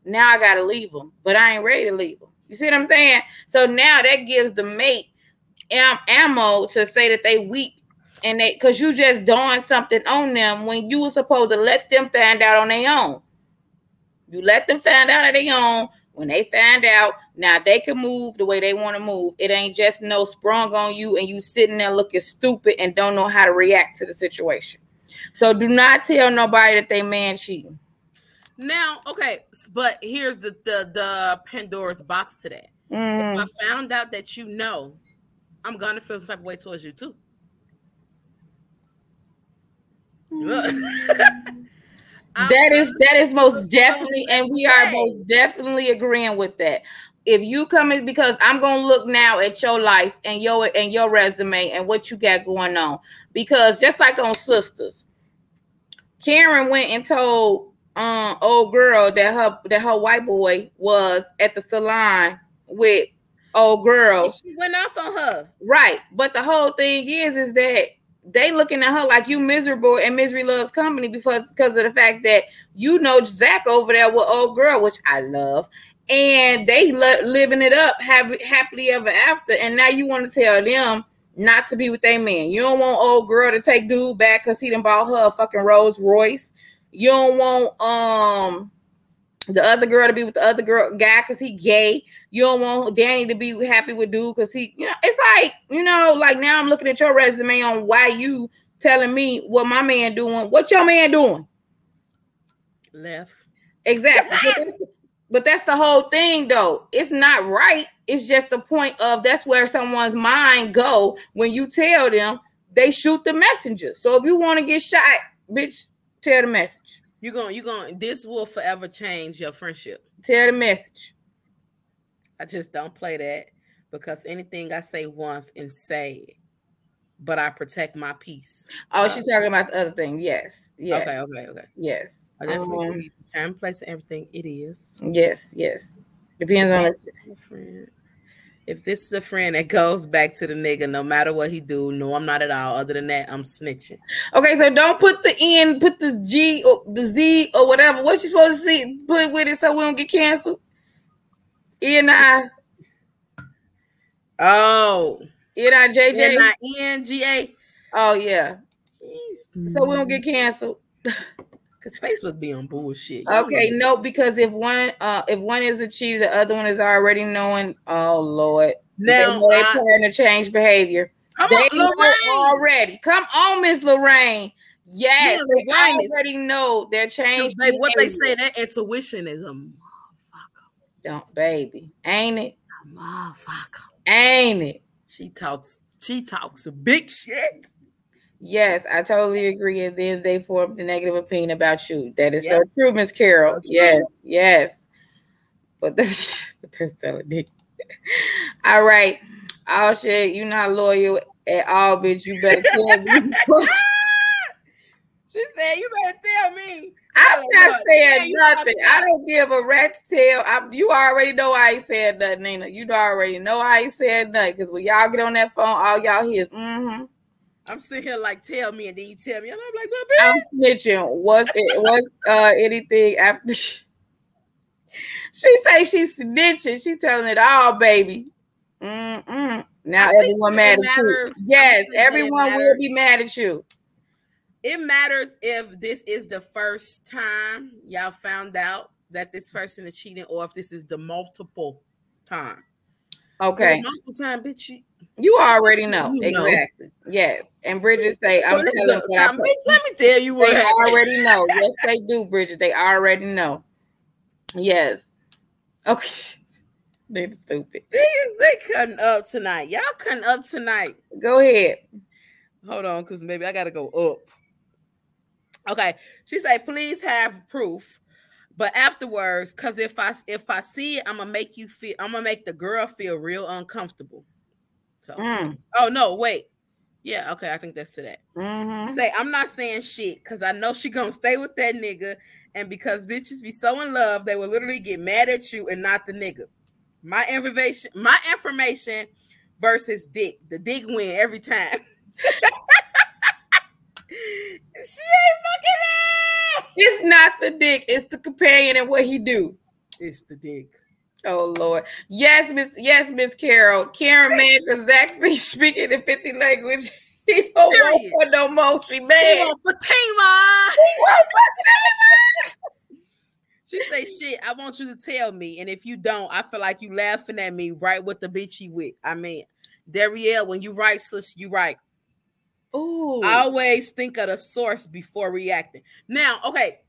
[SPEAKER 1] now I got to leave them, but I ain't ready to leave them. You see what I'm saying? So now that gives the mate am- ammo to say that they weak and they because you just doing something on them when you were supposed to let them find out on their own. You let them find out on their own. When they find out, now they can move the way they want to move. It ain't just no sprung on you and you sitting there looking stupid and don't know how to react to the situation. So do not tell nobody that they man cheating.
[SPEAKER 2] Now, okay, but here's the the, the Pandora's box to that.
[SPEAKER 1] Mhm.
[SPEAKER 2] If I found out that you know, I'm gonna feel some type of way towards you too. [laughs]
[SPEAKER 1] That is that is most definitely, and we are most definitely agreeing with that. If you come in, because I'm gonna look now at your life and your and your resume and what you got going on, because just like on Sistas, Karen went and told um old girl that her that her white boy was at the salon with old girl.
[SPEAKER 2] She went off on her.
[SPEAKER 1] Right. But the whole thing is, is that they looking at her like you miserable and misery loves company because because of the fact that you know Zac over there with old girl, which I love, and they lo- living it up, happy, happily ever after. And now you want to tell them not to be with their man. You don't want old girl to take dude back because he done bought her a fucking Rolls Royce. You don't want um the other girl to be with the other girl guy because he gay. You don't want Danni to be happy with dude because he, you know, it's like, you know, like now I'm looking at your resume on why you telling me what my man doing. What your man doing?
[SPEAKER 2] Left.
[SPEAKER 1] Exactly. [laughs] but, that's, the whole thing though. It's not right. It's just the point of that's where someone's mind go when you tell them they shoot the messenger. So if you want to get shot, bitch, tell the message.
[SPEAKER 2] you're gonna you're gonna. this will forever change your friendship.
[SPEAKER 1] Tell the message.
[SPEAKER 2] I just don't play that because anything I say once and say it, but I protect my peace.
[SPEAKER 1] Oh,
[SPEAKER 2] Uh,
[SPEAKER 1] she's talking about the other thing. Yes. Yes.
[SPEAKER 2] Okay, okay, okay.
[SPEAKER 1] Yes.
[SPEAKER 2] I definitely
[SPEAKER 1] Um.
[SPEAKER 2] Time, place, and everything. It is.
[SPEAKER 1] Yes, yes. Depends on
[SPEAKER 2] My friend. If this is a friend that goes back to the nigga, no matter what he do, no, I'm not at all. Other than that, I'm snitching.
[SPEAKER 1] Okay, so don't put the N, put the G or the Z or whatever. What you supposed to see? Put with it so we don't get canceled. E and I,
[SPEAKER 2] Oh,
[SPEAKER 1] E and I, JJ.
[SPEAKER 2] N I N G A.
[SPEAKER 1] Oh yeah. So we don't get canceled. [laughs]
[SPEAKER 2] Cause Facebook be on bullshit. Y'all
[SPEAKER 1] Okay, no, because if one uh if one is a cheater, the other one is already knowing. Oh Lord.
[SPEAKER 2] Now,
[SPEAKER 1] they're
[SPEAKER 2] I-
[SPEAKER 1] trying to change behavior.
[SPEAKER 2] come
[SPEAKER 1] They
[SPEAKER 2] on, Lorraine.
[SPEAKER 1] already. Come on, Miss Lorraine. Yes,
[SPEAKER 2] Yeah,
[SPEAKER 1] they
[SPEAKER 2] Lorraine is-
[SPEAKER 1] already know they're changed.
[SPEAKER 2] They, what they say, that intuition is a motherfucker.
[SPEAKER 1] Don't, baby. Ain't it?
[SPEAKER 2] A motherfucker.
[SPEAKER 1] Ain't it?
[SPEAKER 2] She talks. She talks a big shit.
[SPEAKER 1] Yes, I totally agree. And then they formed a negative opinion about you. That is so true, Miss Carol.
[SPEAKER 2] So true.
[SPEAKER 1] yes, yes. But that's, [laughs] but that's telling me. All right. Oh shit, you're not loyal at all, bitch. You better tell me. [laughs]
[SPEAKER 2] She said, "You better tell me."
[SPEAKER 1] I'm not saying nothing. I don't give a rat's tail. I, you already know I ain't said nothing, Nina. You already know I ain't said nothing. Because when y'all get on that phone, all y'all hear is mm-hmm.
[SPEAKER 2] I'm sitting here like, "Tell me," and then you tell me, and I'm like, "But
[SPEAKER 1] I'm snitching. Was it was uh anything after [laughs] she say she's snitching? She telling it all, baby. Mm-mm. Now
[SPEAKER 2] I
[SPEAKER 1] everyone mad at you. Yes,
[SPEAKER 2] Honestly, that it
[SPEAKER 1] everyone will be mad at you.
[SPEAKER 2] It matters if this is the first time y'all found out that this person is cheating, or if this is the multiple time.
[SPEAKER 1] Okay,
[SPEAKER 2] multiple time, bitch. You,
[SPEAKER 1] you already know
[SPEAKER 2] You know.
[SPEAKER 1] exactly. Yes, and Bridget say, "I'm
[SPEAKER 2] Well, this is
[SPEAKER 1] telling
[SPEAKER 2] time, bitch. Let me tell you what
[SPEAKER 1] They
[SPEAKER 2] happened.
[SPEAKER 1] already know. [laughs] Yes, they do, Bridget. They already know. Yes. Okay. They're stupid.
[SPEAKER 2] Niggas, they cutting up tonight. Y'all cutting up tonight.
[SPEAKER 1] Go ahead.
[SPEAKER 2] Hold on, because maybe I gotta go up. Okay. She said, please have proof. But afterwards, because if I if I see it, I'm gonna make you feel I'm gonna make the girl feel real uncomfortable. So mm. oh no, wait. Yeah, okay, I think that's to that. Mm-hmm. Say I'm not saying shit because I know she gonna stay with that nigga, and because bitches be so in love, they will literally get mad at you and not the nigga. My information, my information versus dick. The dick win every time. [laughs]
[SPEAKER 1] She ain't fucking ass. It's not the dick. It's the companion and what he do.
[SPEAKER 2] It's the dick.
[SPEAKER 1] Oh Lord. Yes, Miss. Yes, Miss Carol. Karen man, because Zac be [laughs] speaking in 50 language. [laughs] He don't Period. want for no more. She mad. He want
[SPEAKER 2] Fatima. He want Fatima. She say, "Shit, I want you to tell me, and if you don't, I feel like you laughing at me right with the bitch you with." I mean, Darielle, when you write, sis, you write. Ooh. Always think of the source before reacting. Now, okay,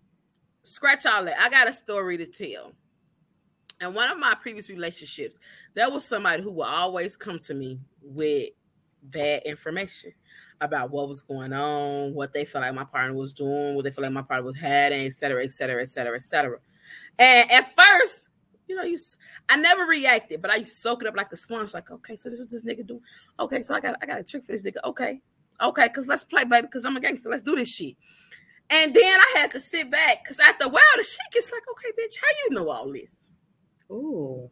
[SPEAKER 2] scratch all that. I got a story to tell. And one of my previous relationships, there was somebody who would always come to me with bad information about what was going on, what they felt like my partner was doing, what they felt like my partner was having, et cetera, et cetera, et cetera, et cetera. And at first, you know, you I never reacted, but I soak it up like a sponge, like, okay, so this is what this nigga do. Okay, so I got I got a trick for this nigga. Okay, Okay, because let's play, baby, because I'm a gangster. Let's do this shit. And then I had to sit back because after a while, the shit gets like, okay, bitch, how you know all this? Ooh.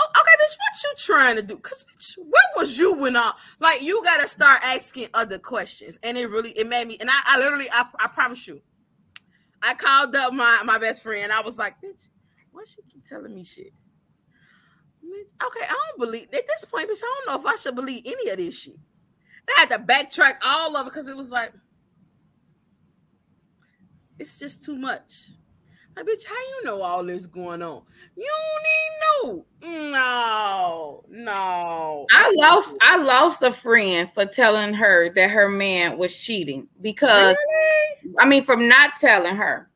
[SPEAKER 2] Oh, okay, bitch, what you trying to do? Because bitch, what was you when I like you gotta start asking other questions. And it really it made me, and I, I literally, I, I promise you, I called up my, my best friend. I was like, bitch, why she keep telling me shit? Bitch, okay, I don't believe at this point, bitch, I don't know if I should believe any of this shit. I had to backtrack all of it because it was like, it's just too much. Like, bitch, how you know all this going on? You don't even know. No, no.
[SPEAKER 1] I lost I lost a friend for telling her that her man was cheating because really? I mean from not telling her.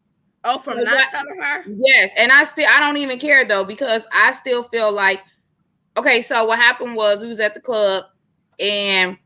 [SPEAKER 2] Oh, from not I, telling her?
[SPEAKER 1] Yes. And I still I don't even care though, because I still feel like okay, so what happened was we was at the club and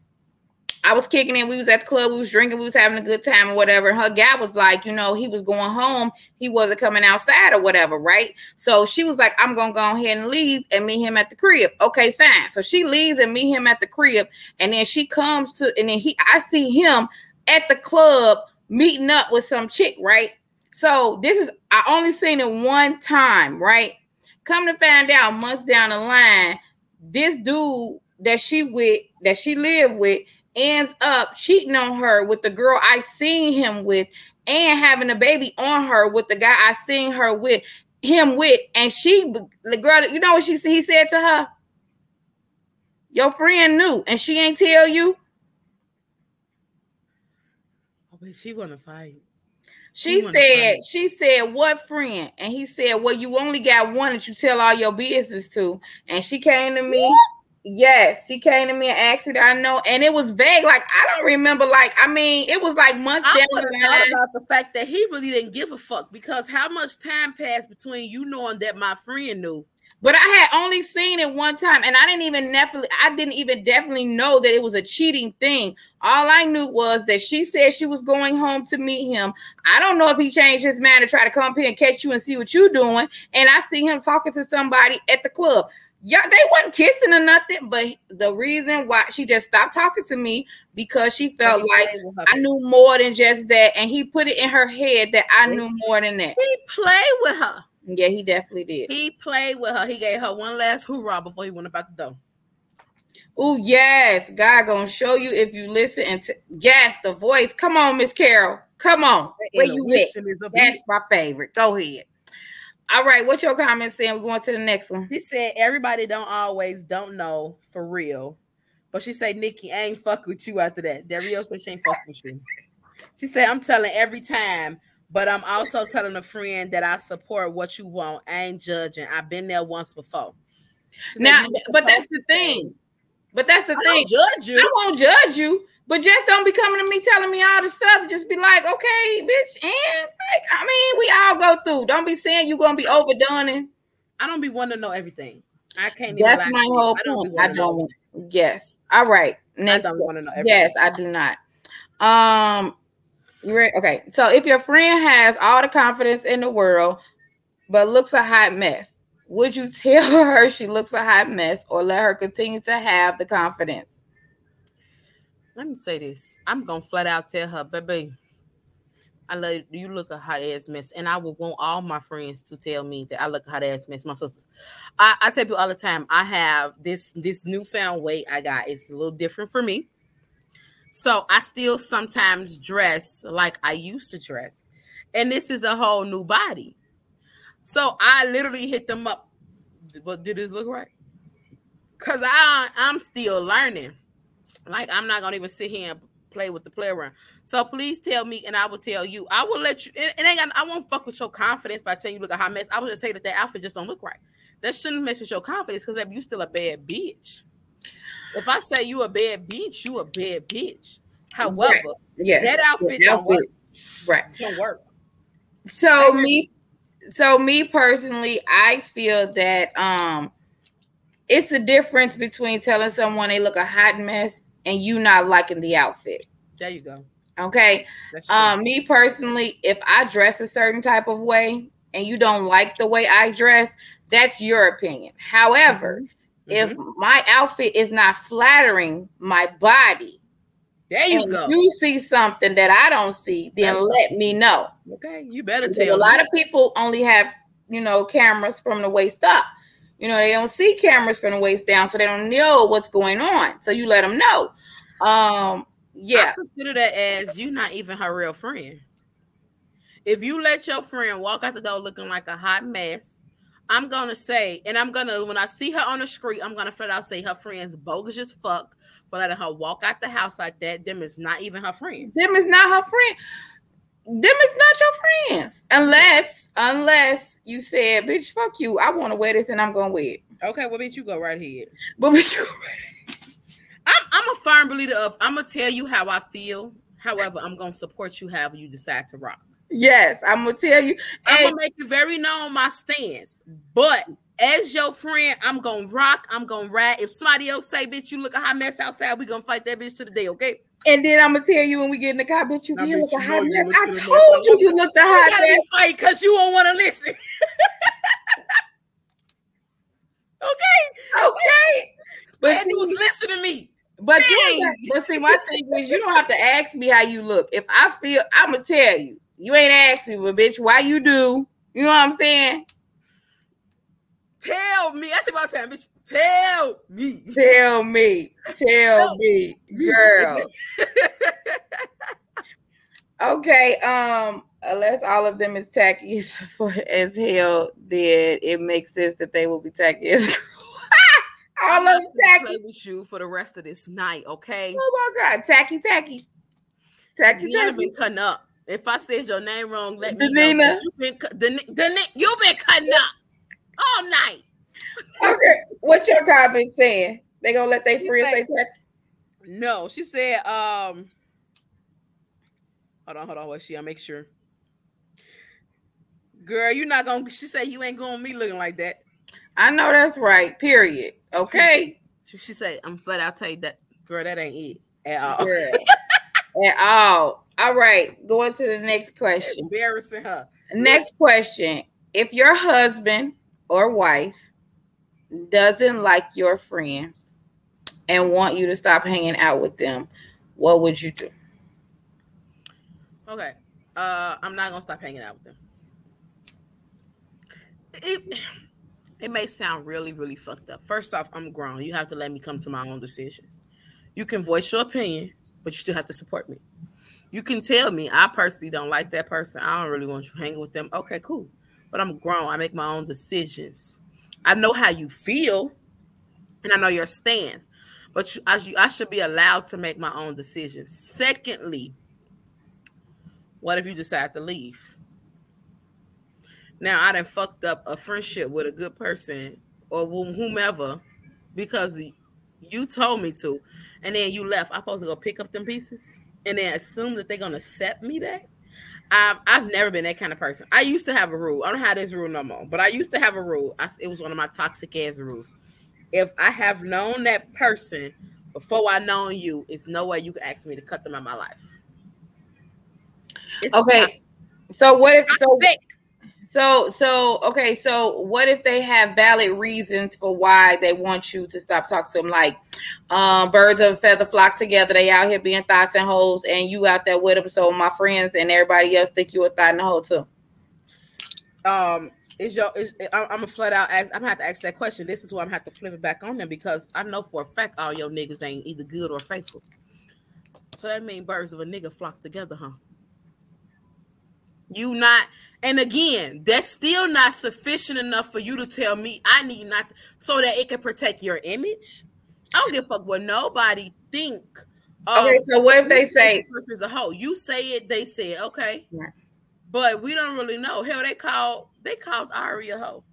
[SPEAKER 1] I was kicking in. We was at the club. We was drinking. We was having a good time or whatever. Her guy was like, you know, he was going home. He wasn't coming outside or whatever, right? So she was like, I'm gonna go ahead and leave and meet him at the crib. Okay, fine. So she leaves and meet him at the crib, and then she comes to, and then he, I see him at the club meeting up with some chick, right? So this is I only seen it one time, right? Come to find out, months down the line, this dude that she with that she lived with ends up cheating on her with the girl I seen him with and having a baby on her with the guy I seen her with him with. And she the girl you know what she he said to her? Your friend knew and she ain't tell you?
[SPEAKER 2] Oh, but she wanna fight.
[SPEAKER 1] She said she said what friend? And he said well you only got one that you tell all your business to. And she came to me. What? Yes, she came to me and asked me that I know, and it was vague. Like I don't remember. Like I mean, it was like months I the
[SPEAKER 2] line. About the fact that he really didn't give a fuck because how much time passed between you knowing that my friend knew.
[SPEAKER 1] But I had only seen it one time, and I didn't even definitely, I didn't even definitely know that it was a cheating thing. All I knew was that she said she was going home to meet him. I don't know if he changed his mind to try to come here and catch you and see what you're doing. And I see him talking to somebody at the club yeah, they wasn't kissing or nothing, but the reason why she just stopped talking to me because she felt like I knew more than just that, and he put it in her head that I knew more than that.
[SPEAKER 2] He played with her.
[SPEAKER 1] Yeah, he definitely did.
[SPEAKER 2] He played with her. He gave her one last hoorah before he went about the door.
[SPEAKER 1] Oh yes, God gonna show you if you listen and t- yes, the voice. Come on, Miss Carol. Come on. Where you at? That's my favorite. Go ahead. All right, what's your comment saying? We're going to the next one.
[SPEAKER 2] He said everybody don't always don't know for real. But she said, Nikki, I ain't fuck with you after that. Dario said she ain't fuck with you. She said, I'm telling every time, but I'm also telling a friend that I support what you want. I ain't judging. I've been there once before.
[SPEAKER 1] She now, but that's the thing. But that's the
[SPEAKER 2] I
[SPEAKER 1] thing.
[SPEAKER 2] judge you.
[SPEAKER 1] I won't judge you. But just don't be coming to me telling me all the stuff. Just be like, okay, bitch. And like, I mean, we all go through. Don't be saying you're gonna be overdone. And
[SPEAKER 2] I don't be wanting to know everything. I can't.
[SPEAKER 1] That's my whole point. I don't. I don't. Yes. All right. Next.
[SPEAKER 2] I don't want to know. Everything.
[SPEAKER 1] Yes, I do not. Um, ready? Okay. So if your friend has all the confidence in the world, but looks a hot mess, would you tell [laughs] her she looks a hot mess or let her continue to have the confidence?
[SPEAKER 2] Let me say this. I'm gonna flat out tell her, baby, I love you look a hot ass mess. And I would want all my friends to tell me that I look a hot ass mess. My sisters. I, I tell people all the time, I have this this newfound weight I got. It's a little different for me. So I still sometimes dress like I used to dress. And this is a whole new body. So I literally hit them up. But did this look right? Cause I I'm still learning. Like I'm not gonna even sit here and play with the playground. So please tell me, and I will tell you. I will let you. And, ain't. Got, I won't fuck with your confidence by saying you look a hot mess. I will just say that that outfit just don't look right. That shouldn't mess with your confidence because baby, you still a bad bitch. If I say you a bad bitch, you a bad bitch. However, right. yes. that outfit don't work.
[SPEAKER 1] Right,
[SPEAKER 2] don't work.
[SPEAKER 1] So me, so me personally, I feel that um, it's the difference between telling someone they look a hot mess and you not liking the outfit.
[SPEAKER 2] There you go.
[SPEAKER 1] Okay. Um, me personally, if I dress a certain type of way and you don't like the way I dress, that's your opinion. However, mm-hmm. if mm-hmm. my outfit is not flattering my body,
[SPEAKER 2] there you go.
[SPEAKER 1] You see something that I don't see, then that's let me know.
[SPEAKER 2] Okay, you better because tell.
[SPEAKER 1] A me. lot of people only have you know cameras from the waist up. You know, they don't see cameras from the waist down, so they don't know what's going on. So you let them know. Um, yeah.
[SPEAKER 2] I consider that as you not even her real friend. If you let your friend walk out the door looking like a hot mess, I'm gonna say, and I'm gonna when I see her on the street, I'm gonna flat out say her friend's bogus as fuck for letting her walk out the house like that. Them is not even her friends.
[SPEAKER 1] Them is not her friend. Them is not your friends. Unless, unless you said, bitch, fuck you. I want to wear this and I'm gonna wear it.
[SPEAKER 2] Okay, well, bitch, you go right ahead.
[SPEAKER 1] But bitch, you
[SPEAKER 2] I'm I'm a firm believer of I'm gonna tell you how I feel. However, I'm gonna support you however you decide to rock.
[SPEAKER 1] Yes, I'm gonna tell you.
[SPEAKER 2] I'm gonna make it very known my stance. But as your friend, I'm gonna rock. I'm gonna ride. If somebody else say, "Bitch, you look a hot mess outside," we gonna fight that bitch to the day, okay?
[SPEAKER 1] And then I'm gonna tell you when we get in the car, bitch, you, you look a hot mess. I told you you look the hot mess.
[SPEAKER 2] Fight because you won't want to listen. [laughs] okay,
[SPEAKER 1] okay.
[SPEAKER 2] But see, was listening to me.
[SPEAKER 1] But you, but see, my thing is, you don't have to ask me how you look. If I feel, I'm gonna tell you. You ain't asked me, but bitch, why you do? You know what I'm saying?
[SPEAKER 2] Tell me. That's about time, bitch. Tell me.
[SPEAKER 1] Tell me. Tell me, girl. [laughs] okay. Um, unless all of them is tacky [laughs] for as hell, then it makes sense that they will be tacky as [laughs]
[SPEAKER 2] all of tacky. Play with you for the rest of this night, okay?
[SPEAKER 1] Oh my god, tacky, tacky, tacky,
[SPEAKER 2] you tacky. been cutting up. If I said your name wrong, let me know. You've been, the, you've been cutting up all night.
[SPEAKER 1] okay, what your comment saying? They gonna let their friends say tacky?
[SPEAKER 2] No, she said, um, hold on, hold on, what's she? I'll make sure. Girl, you're not gonna. She said you ain't going me looking like that.
[SPEAKER 1] I know that's right. Period. Okay.
[SPEAKER 2] She, she said, "I'm flat. I'll tell you that, girl. That ain't it at all.
[SPEAKER 1] at [laughs] all. All right. Going to the next question.
[SPEAKER 2] Embarrassing her.
[SPEAKER 1] Next question: If your husband or wife doesn't like your friends and want you to stop hanging out with them, what would you do?
[SPEAKER 2] Okay. Uh, I'm not gonna stop hanging out with them. It, it may sound really, really fucked up. First off, I'm grown. You have to let me come to my own decisions. You can voice your opinion, but you still have to support me. You can tell me I personally don't like that person. I don't really want you hanging with them. Okay, cool. But I'm grown. I make my own decisions. I know how you feel, and I know your stance. But you, I, I should be allowed to make my own decisions. Secondly, what if you decide to leave? Now I done fucked up a friendship with a good person or whomever because you told me to, and then you left. I'm supposed to go pick up them pieces and then assume that they're gonna accept me back. I've, I've never been that kind of person. I used to have a rule. I don't have this rule no more, but I used to have a rule. I, it was one of my toxic ass rules. if I have known that person before I known you, it's no way you can ask me to cut them out of my life.
[SPEAKER 1] It's okay. Not, so what if so so so okay, so what if they have valid reasons for why they want you to stop talking to them? Like um, birds of a feather flock together, they out here being thoughts and holes, and you out there with them. So my friends and everybody else think you a thought and a hole too.
[SPEAKER 2] Um is your is I'm gonna flat out ask I'm gonna have to ask that question. This is why I'm gonna have to flip it back on them because I know for a fact all your niggas ain't either good or faithful. So that means birds of a nigga flock together, huh? You not, and again, that's still not sufficient enough for you to tell me I need not so that it can protect your image. I don't give a fuck what nobody think.
[SPEAKER 1] Um, okay, so what if they say
[SPEAKER 2] person's a hoe? You say it, they say it, okay. But we don't really know. Hell, they called they called Ari a hoe.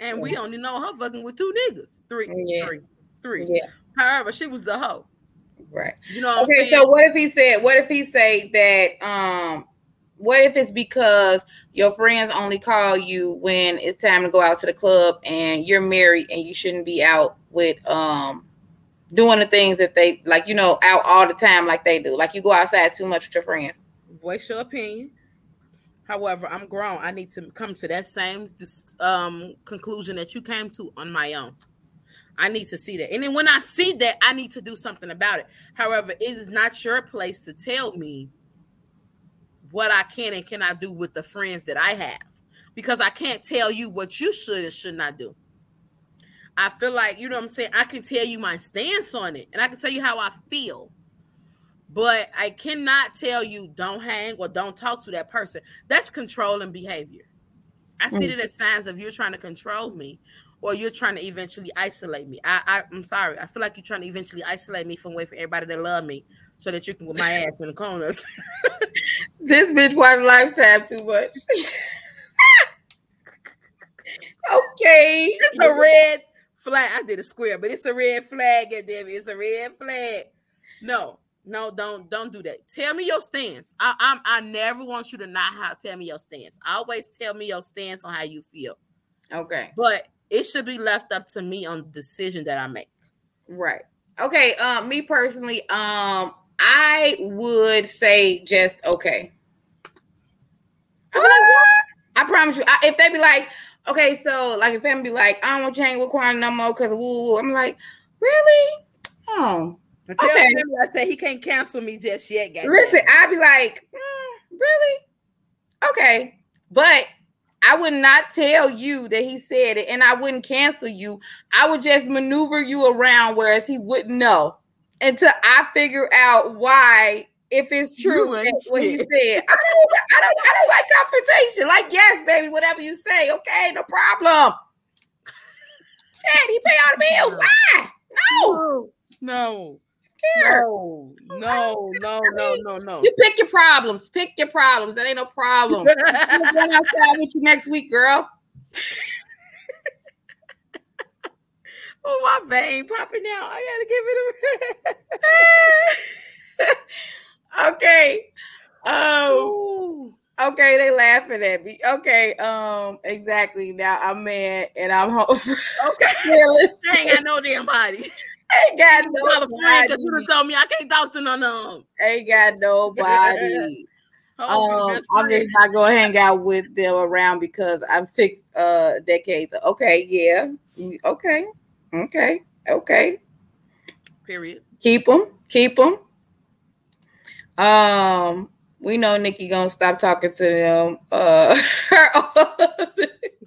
[SPEAKER 2] And yeah. we only know her fucking with two niggas. Three, yeah. three, three. Yeah. However, she was the hoe.
[SPEAKER 1] Right. You know okay, so what if he said, what if he say that um what if it's because your friends only call you when it's time to go out to the club and you're married and you shouldn't be out with um doing the things that they like, you know, out all the time like they do. Like you go outside too much with your friends.
[SPEAKER 2] Voice your opinion. However, I'm grown. I need to come to that same um, conclusion that you came to on my own. I need to see that. And then when I see that, I need to do something about it. However, it is not your place to tell me what I can and cannot do with the friends that I have because I can't tell you what you should and should not do. I feel like, you know what I'm saying? I can tell you my stance on it and I can tell you how I feel. But I cannot tell you don't hang or don't talk to that person. That's controlling behavior. I see mm. it as signs of you're trying to control me or you're trying to eventually isolate me. I, I am sorry. I feel like you're trying to eventually isolate me from wait for everybody to love me so that you can put my ass in the corners. [laughs]
[SPEAKER 1] this bitch watched Lifetime too much. [laughs] okay.
[SPEAKER 2] It's a red flag. I did a square, but it's a red flag, damn it. It's a red flag. No, no, don't don't do that. Tell me your stance. I I'm, I never want you to not how tell me your stance. Always tell me your stance on how you feel.
[SPEAKER 1] Okay.
[SPEAKER 2] But it should be left up to me on the decision that I make.
[SPEAKER 1] Right. Okay. Um, me personally, um, I would say just okay. I promise you. I, if they be like, okay, so like if them be like, I don't want to hang with Quan no more because woo, I'm like, really? Oh.
[SPEAKER 2] Until okay. I say he can't cancel me just yet.
[SPEAKER 1] Guys. Listen, I'd be like, mm, really? Okay, but I would not tell you that he said it, and I wouldn't cancel you. I would just maneuver you around, whereas he wouldn't know until I figure out why. If it's true what he said, I don't, I don't, I don't like confrontation. Like, yes, baby, whatever you say, okay, no problem. Chad, he pay all the bills. Why? No,
[SPEAKER 2] no. No, no, no, no, no, no.
[SPEAKER 1] You pick your problems. Pick your problems. That ain't no problem. [laughs] I'm going outside with you next week, girl.
[SPEAKER 2] Oh, my vein popping out. I gotta give
[SPEAKER 1] it a [laughs] okay. Um okay, they laughing at me. Okay, um, exactly. Now I'm mad and I'm home. [laughs]
[SPEAKER 2] Okay, I ain't got no damn body [laughs]
[SPEAKER 1] ain't got no nobody.
[SPEAKER 2] Because you told me I can't talk to none of them.
[SPEAKER 1] Ain't got nobody. oh, um, I'm just not gonna hang out with them around because I'm six uh decades. Okay, yeah, mm, okay, okay, okay.
[SPEAKER 2] Period.
[SPEAKER 1] Keep them, keep them. Um, we know Nikki gonna stop talking to them. Uh, [laughs] Girl,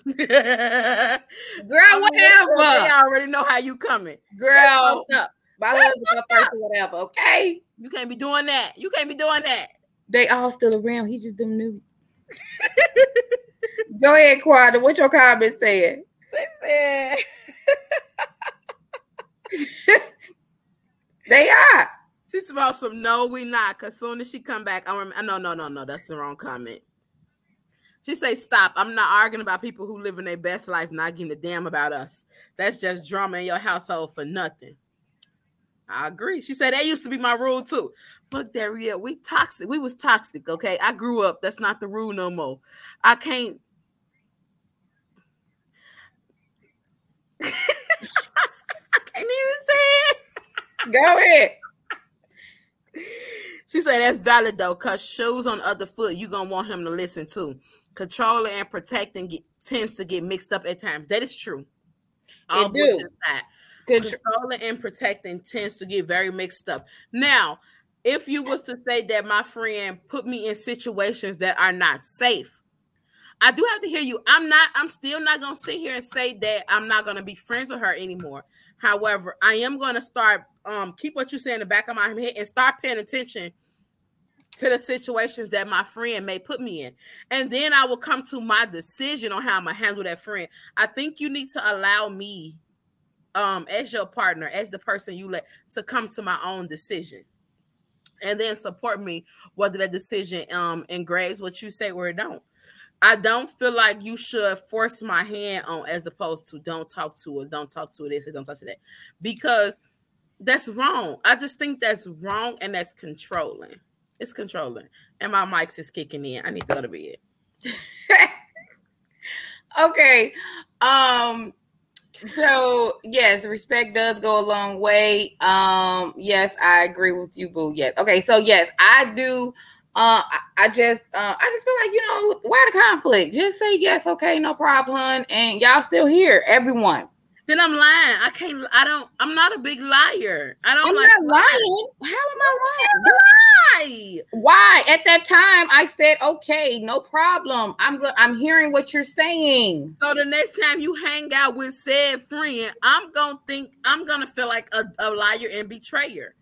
[SPEAKER 1] [laughs] whatever.
[SPEAKER 2] I already know how you coming.
[SPEAKER 1] Girl, my husband first or whatever. Okay,
[SPEAKER 2] you can't be doing that. You can't be doing that.
[SPEAKER 1] They all still around. He just them new. [laughs] Go ahead, Quada. What your comment said?
[SPEAKER 2] They
[SPEAKER 1] said [laughs] they are.
[SPEAKER 2] She's about some no, we not. Cause soon as she come back, I'm no, no, no, no. That's the wrong comment. She say, "Stop! I'm not arguing about people who live in their best life, not giving a damn about us. That's just drama in your household for nothing." I agree. She said that used to be my rule too. Look, Daria, we toxic. We was toxic. Okay, I grew up. That's not the rule no more. I can't. [laughs] can't even say it.
[SPEAKER 1] Go ahead.
[SPEAKER 2] She said that's valid though, cause shoes on the other foot, you gonna want him to listen to. Controlling and protecting get, tends to get mixed up at times. That is true.
[SPEAKER 1] It do.
[SPEAKER 2] Controlling and protecting tends to get very mixed up. Now, if you was to say that my friend put me in situations that are not safe, I do have to hear you. I'm not, I'm still not gonna sit here and say that I'm not gonna be friends with her anymore. However, I am gonna start um keep what you say in the back of my head and start paying attention to the situations that my friend may put me in. And then I will come to my decision on how I'm gonna handle that friend. I think you need to allow me um as your partner, as the person you let to come to my own decision. And then support me whether that decision um engraves what you say or it don't. I don't feel like you should force my hand on as opposed to don't talk to her, don't talk to this, or don't talk to that. Because that's wrong. I just think that's wrong and that's controlling. It's controlling. And my mics is kicking in. I need to go to bed. [laughs]
[SPEAKER 1] okay. Um so yes, respect does go a long way. Um, yes, I agree with you, Boo. Yes. Okay, so yes, I do uh, I, I just, uh, I just feel like you know, why the conflict? Just say yes, okay, no problem, and y'all still here, everyone.
[SPEAKER 2] Then I'm lying. I can't. I don't. I'm not a big liar. I don't
[SPEAKER 1] I'm
[SPEAKER 2] like
[SPEAKER 1] not lying. How am I lying?
[SPEAKER 2] Why?
[SPEAKER 1] Why? At that time, I said, "Okay, no problem." I'm go- I'm hearing what you're saying.
[SPEAKER 2] So the next time you hang out with said friend, I'm gonna think I'm gonna feel like a, a liar and betrayer.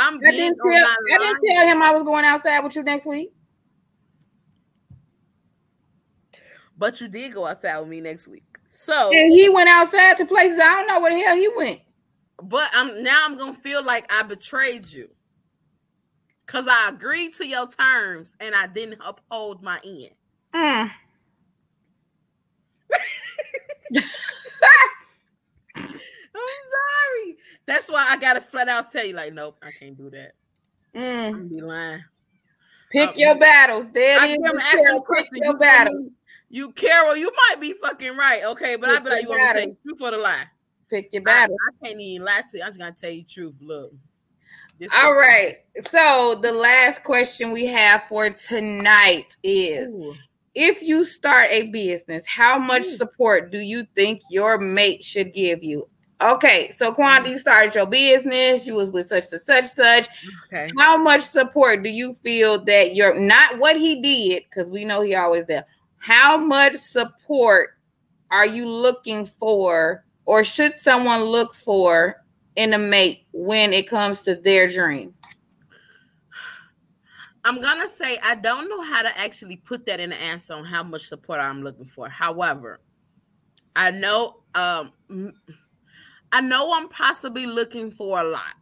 [SPEAKER 2] I'm
[SPEAKER 1] I didn't, tell, I didn't tell him I was going outside with you next week.
[SPEAKER 2] But you did go outside with me next week. So
[SPEAKER 1] and he went outside to places I don't know where the hell he went.
[SPEAKER 2] But I'm now I'm gonna feel like I betrayed you. Cause I agreed to your terms and I didn't uphold my end. Mm. [laughs] I'm sorry. That's why I gotta flat out tell you, like, nope, I can't do that. Mm. Be lying.
[SPEAKER 1] Pick uh, your battles. There it is.
[SPEAKER 2] Carol, pick your you, battles. You, Carol, you might be fucking right, okay, but I'd be like, you want to take truth for the lie?
[SPEAKER 1] Pick your battle.
[SPEAKER 2] I, I, can't even lie to you. I'm just gonna tell you truth. Look.
[SPEAKER 1] All right. So the last question we have for tonight is Ooh. if you start a business, how much Ooh. support do you think your mate should give you? Okay, so Quanda, you started your business. You was with such and such such. Okay. How much support do you feel that you're not what he did? Because we know he always there. How much support are you looking for, or should someone look for in a mate when it comes to their dream?
[SPEAKER 2] I'm gonna say I don't know how to actually put that in the answer on how much support I'm looking for. However, I know um I know I'm possibly looking for a lot.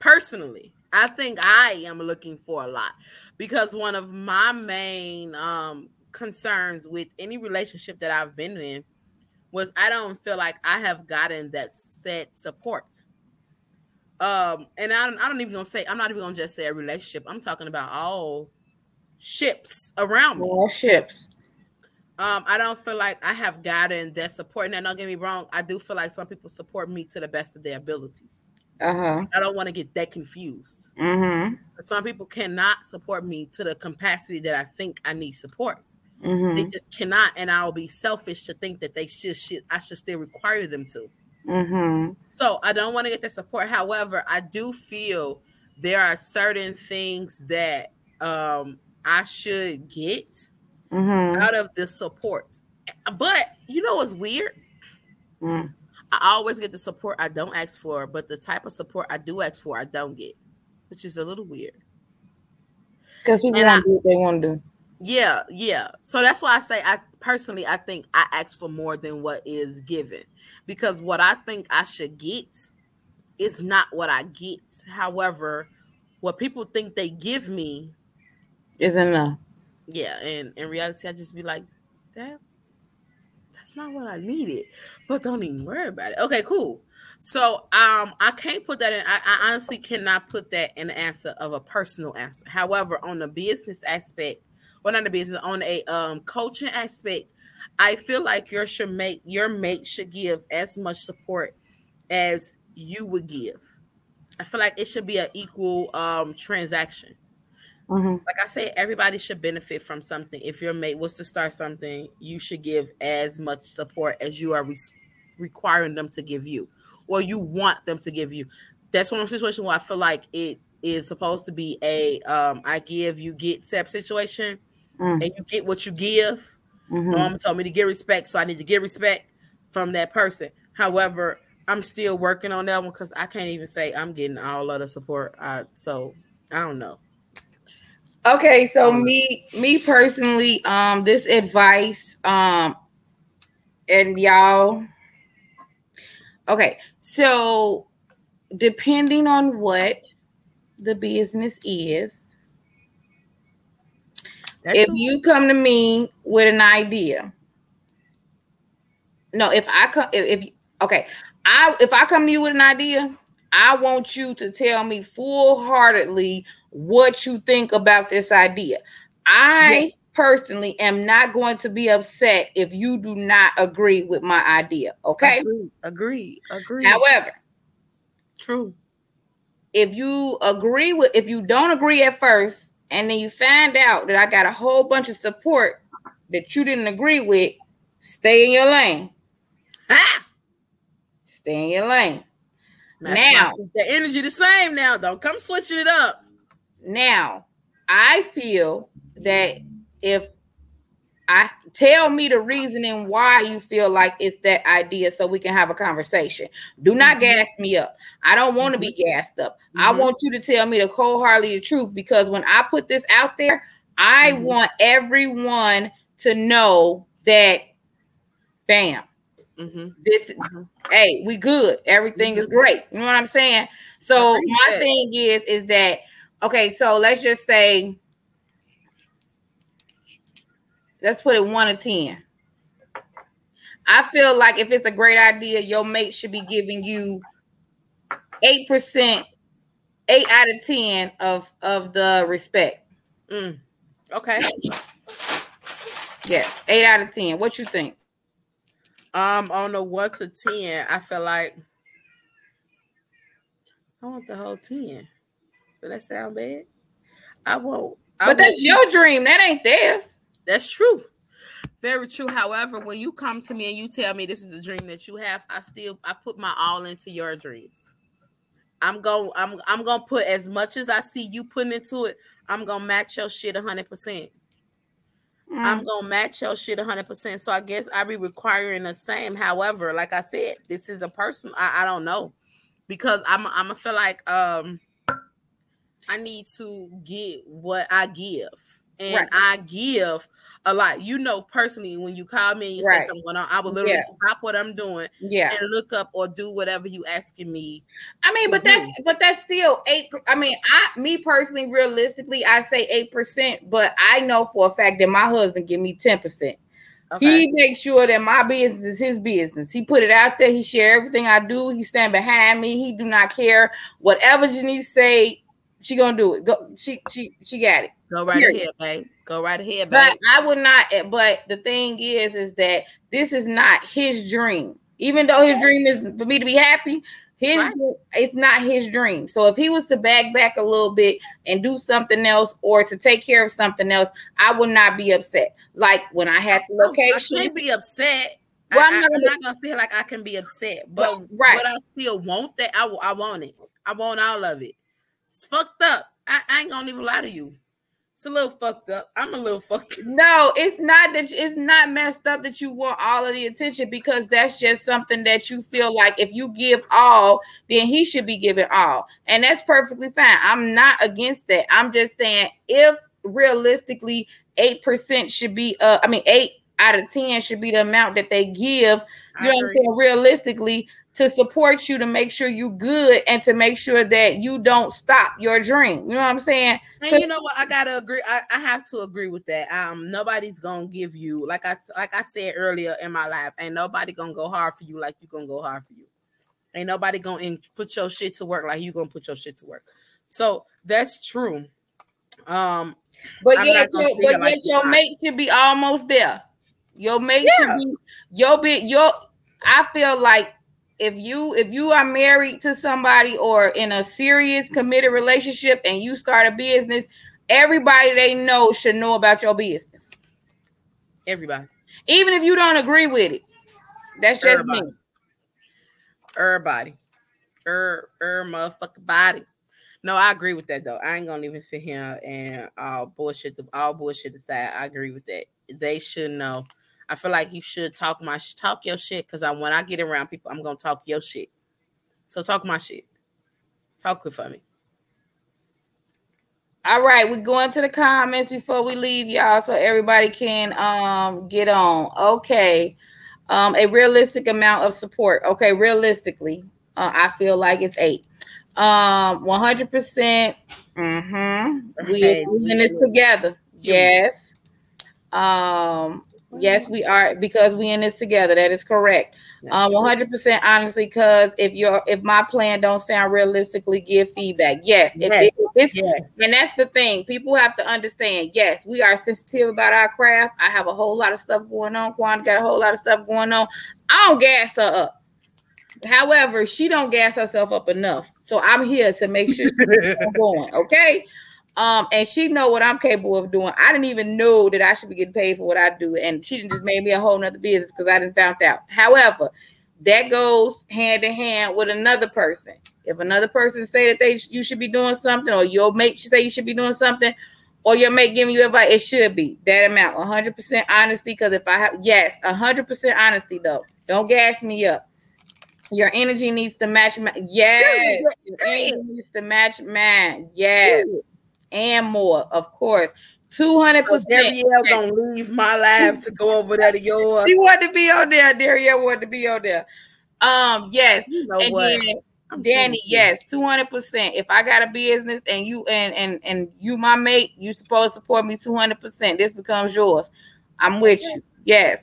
[SPEAKER 2] Personally, I think I am looking for a lot because one of my main um, concerns with any relationship that I've been in was I don't feel like I have gotten that set support. Um, and I, I don't even gonna say I'm not even gonna just say a relationship. I'm talking about all ships around me.
[SPEAKER 1] All ships.
[SPEAKER 2] Um, I don't feel like I have gotten that support. Now, don't get me wrong, I do feel like some people support me to the best of their abilities. Uh-huh. I don't want to get that confused. Mm-hmm. Some people cannot support me to the capacity that I think I need support. Mm-hmm. They just cannot, and I'll be selfish to think that they should, should I should still require them to. Mm-hmm. So I don't want to get that support. However, I do feel there are certain things that um, I should get mm-hmm. out of the support. But you know what's weird? Mm. I always get the support I don't ask for, but the type of support I do ask for, I don't get, which is a little weird.
[SPEAKER 1] Because people to do what they want to do.
[SPEAKER 2] Yeah, yeah. So that's why I say I personally I think I ask for more than what is given. Because what I think I should get is not what I get. However, what people think they give me
[SPEAKER 1] isn't enough
[SPEAKER 2] yeah, and in reality, I just be like, that that's not what I needed. But don't even worry about it. Okay, cool. So um I can't put that in. I, I honestly cannot put that in the answer of a personal answer. However, on the business aspect, well not the business, on a um coaching aspect, I feel like your should make your mate should give as much support as you would give. I feel like it should be an equal um transaction. Mm-hmm. Like I said, everybody should benefit from something. If your mate was to start something, you should give as much support as you are re- requiring them to give you, or you want them to give you. That's one situation where I feel like it is supposed to be a um, I give, you get step situation, mm. and you get what you give. Mm-hmm. Mom told me to get respect, so I need to get respect from that person. However, I'm still working on that one because I can't even say I'm getting all of the support. I, so I don't know.
[SPEAKER 1] Okay, so me me personally, um, this advice, um, and y'all. Okay, so depending on what the business is, That's if you come to me with an idea, no, if I come, if, if okay, I if I come to you with an idea, I want you to tell me full heartedly what you think about this idea. I yeah. personally am not going to be upset if you do not agree with my idea. Okay.
[SPEAKER 2] Agree. Agree. agree.
[SPEAKER 1] However,
[SPEAKER 2] true.
[SPEAKER 1] If you agree with, if you don't agree at first, and then you find out that I got a whole bunch of support that you didn't agree with, stay in your lane. Ah! Stay in your lane. That's now
[SPEAKER 2] the energy the same now. Don't come switching it up.
[SPEAKER 1] Now, I feel that if I tell me the reasoning why you feel like it's that idea so we can have a conversation. Do not mm-hmm. gas me up. I don't want to mm-hmm. be gassed up. Mm-hmm. I want you to tell me the wholeheartedly the truth because when I put this out there, I mm-hmm. want everyone to know that bam. Mm-hmm. This mm-hmm. hey, we good. Everything is great. You know what I'm saying? So my thing is is that Okay, so let's just say, let's put it one to 10. I feel like if it's a great idea, your mate should be giving you 8%, 8 out of 10 of, of the respect.
[SPEAKER 2] Mm. Okay.
[SPEAKER 1] Yes, 8 out of 10. What you think?
[SPEAKER 2] Um, on the 1 to 10, I feel like I want the whole 10. Does that sound bad? I won't. I
[SPEAKER 1] but that's won't. your dream. That ain't theirs.
[SPEAKER 2] That's true. Very true. However, when you come to me and you tell me this is a dream that you have, I still I put my all into your dreams. I'm going I'm I'm gonna put as much as I see you putting into it, I'm gonna match your shit hundred percent. Mm. I'm gonna match your shit hundred percent. So I guess I be requiring the same. However, like I said, this is a person I, I don't know because I'm I'm gonna feel like um I need to get what I give. And right. I give a lot. You know, personally, when you call me and you right. say something going on, I will literally yeah. stop what I'm doing
[SPEAKER 1] yeah.
[SPEAKER 2] and look up or do whatever you asking me.
[SPEAKER 1] I mean, but do. that's but that's still eight. I mean, I me personally, realistically, I say eight percent, but I know for a fact that my husband give me 10 percent. Okay. He makes sure that my business is his business. He put it out there. He share everything I do. He stand behind me. He do not care whatever Janice say. She gonna do it. Go. She she she got it.
[SPEAKER 2] Go right Period. ahead, babe. Go right ahead,
[SPEAKER 1] babe. But I would not. Eh, but the thing is, is that this is not his dream. Even though his dream is for me to be happy, his right. it's not his dream. So if he was to back back a little bit and do something else or to take care of something else, I would not be upset. Like when I had the location,
[SPEAKER 2] I can't be upset. Well, I, am not, not, gonna say like I can be upset, but well, right. but I still want that. I, I want it. I want all of it. It's fucked up. I, I ain't gonna even lie to you. It's a little fucked up. I'm a little fucked up.
[SPEAKER 1] No, it's not that it's not messed up that you want all of the attention because that's just something that you feel like if you give all, then he should be giving all. And that's perfectly fine. I'm not against that. I'm just saying if realistically 8% should be uh I mean 8 out of 10 should be the amount that they give. You know what I'm saying? Realistically, to support you to make sure you good and to make sure that you don't stop your dream. You know what I'm saying?
[SPEAKER 2] And you know what? I gotta agree. I, I have to agree with that. Um, nobody's gonna give you like I like I said earlier in my life, ain't nobody gonna go hard for you like you gonna go hard for you. Ain't nobody gonna put your shit to work like you gonna put your shit to work. So that's true. Um,
[SPEAKER 1] but yet, your, but yet like your mate should be almost there. Your mate yeah. should be your bit. Your I feel like if you if you are married to somebody or in a serious committed relationship and you start a business, everybody they know should know about your business.
[SPEAKER 2] Everybody.
[SPEAKER 1] Even if you don't agree with it. That's just
[SPEAKER 2] Everybody.
[SPEAKER 1] me.
[SPEAKER 2] Everybody. Er, er, motherfucking body. No, I agree with that though. I ain't gonna even sit here and uh bullshit the all bullshit aside. I agree with that. They should know. I feel like you should talk my sh- talk your shit because I when I get around people, I'm gonna talk your shit. So talk my shit. Talk it for me.
[SPEAKER 1] All right, we're going to the comments before we leave, y'all, so everybody can um get on. Okay. Um, a realistic amount of support. Okay, realistically, uh, I feel like it's eight. Um, 100 percent. Mm-hmm. We
[SPEAKER 2] Hey,
[SPEAKER 1] are in this together. Yes. Um, yes, we are because we in this together. That is correct. Um, 100 percent honestly, because if your if my plan don't sound realistically, give feedback. Yes, if,
[SPEAKER 2] Yes.
[SPEAKER 1] it-
[SPEAKER 2] Yes.
[SPEAKER 1] and that's the thing. People have to understand. Yes, we are sensitive about our craft. I have a whole lot of stuff going on. Quan got a whole lot of stuff going on. I don't gas her up. However, she don't gas herself up enough. So I'm here to make sure she's [laughs] going. Okay. Um, and she know what I'm capable of doing. I didn't even know that I should be getting paid for what I do, and she just made me a whole nother business because I didn't found out. However, that goes hand in hand with another person. If another person say that they you should be doing something, or your mate should say you should be doing something, or your mate giving you advice, it should be that amount, 100% honesty. Because if I have yes, 100% honesty though, don't gas me up. Your energy needs to match. Ma- yes, your energy needs to match mine. Yes, and more, of course. 200
[SPEAKER 2] So
[SPEAKER 1] percent.
[SPEAKER 2] Darielle gonna leave my life to go over there to yours.
[SPEAKER 1] She wanted to be on there. Darielle wanted to be on there. Um, yes,
[SPEAKER 2] You know
[SPEAKER 1] and
[SPEAKER 2] what?
[SPEAKER 1] then
[SPEAKER 2] I'm Danni,
[SPEAKER 1] yes, two hundred percent. If I got a business and you and and and you my mate, you supposed to support me two hundred percent. This becomes yours. I'm with you. Yes.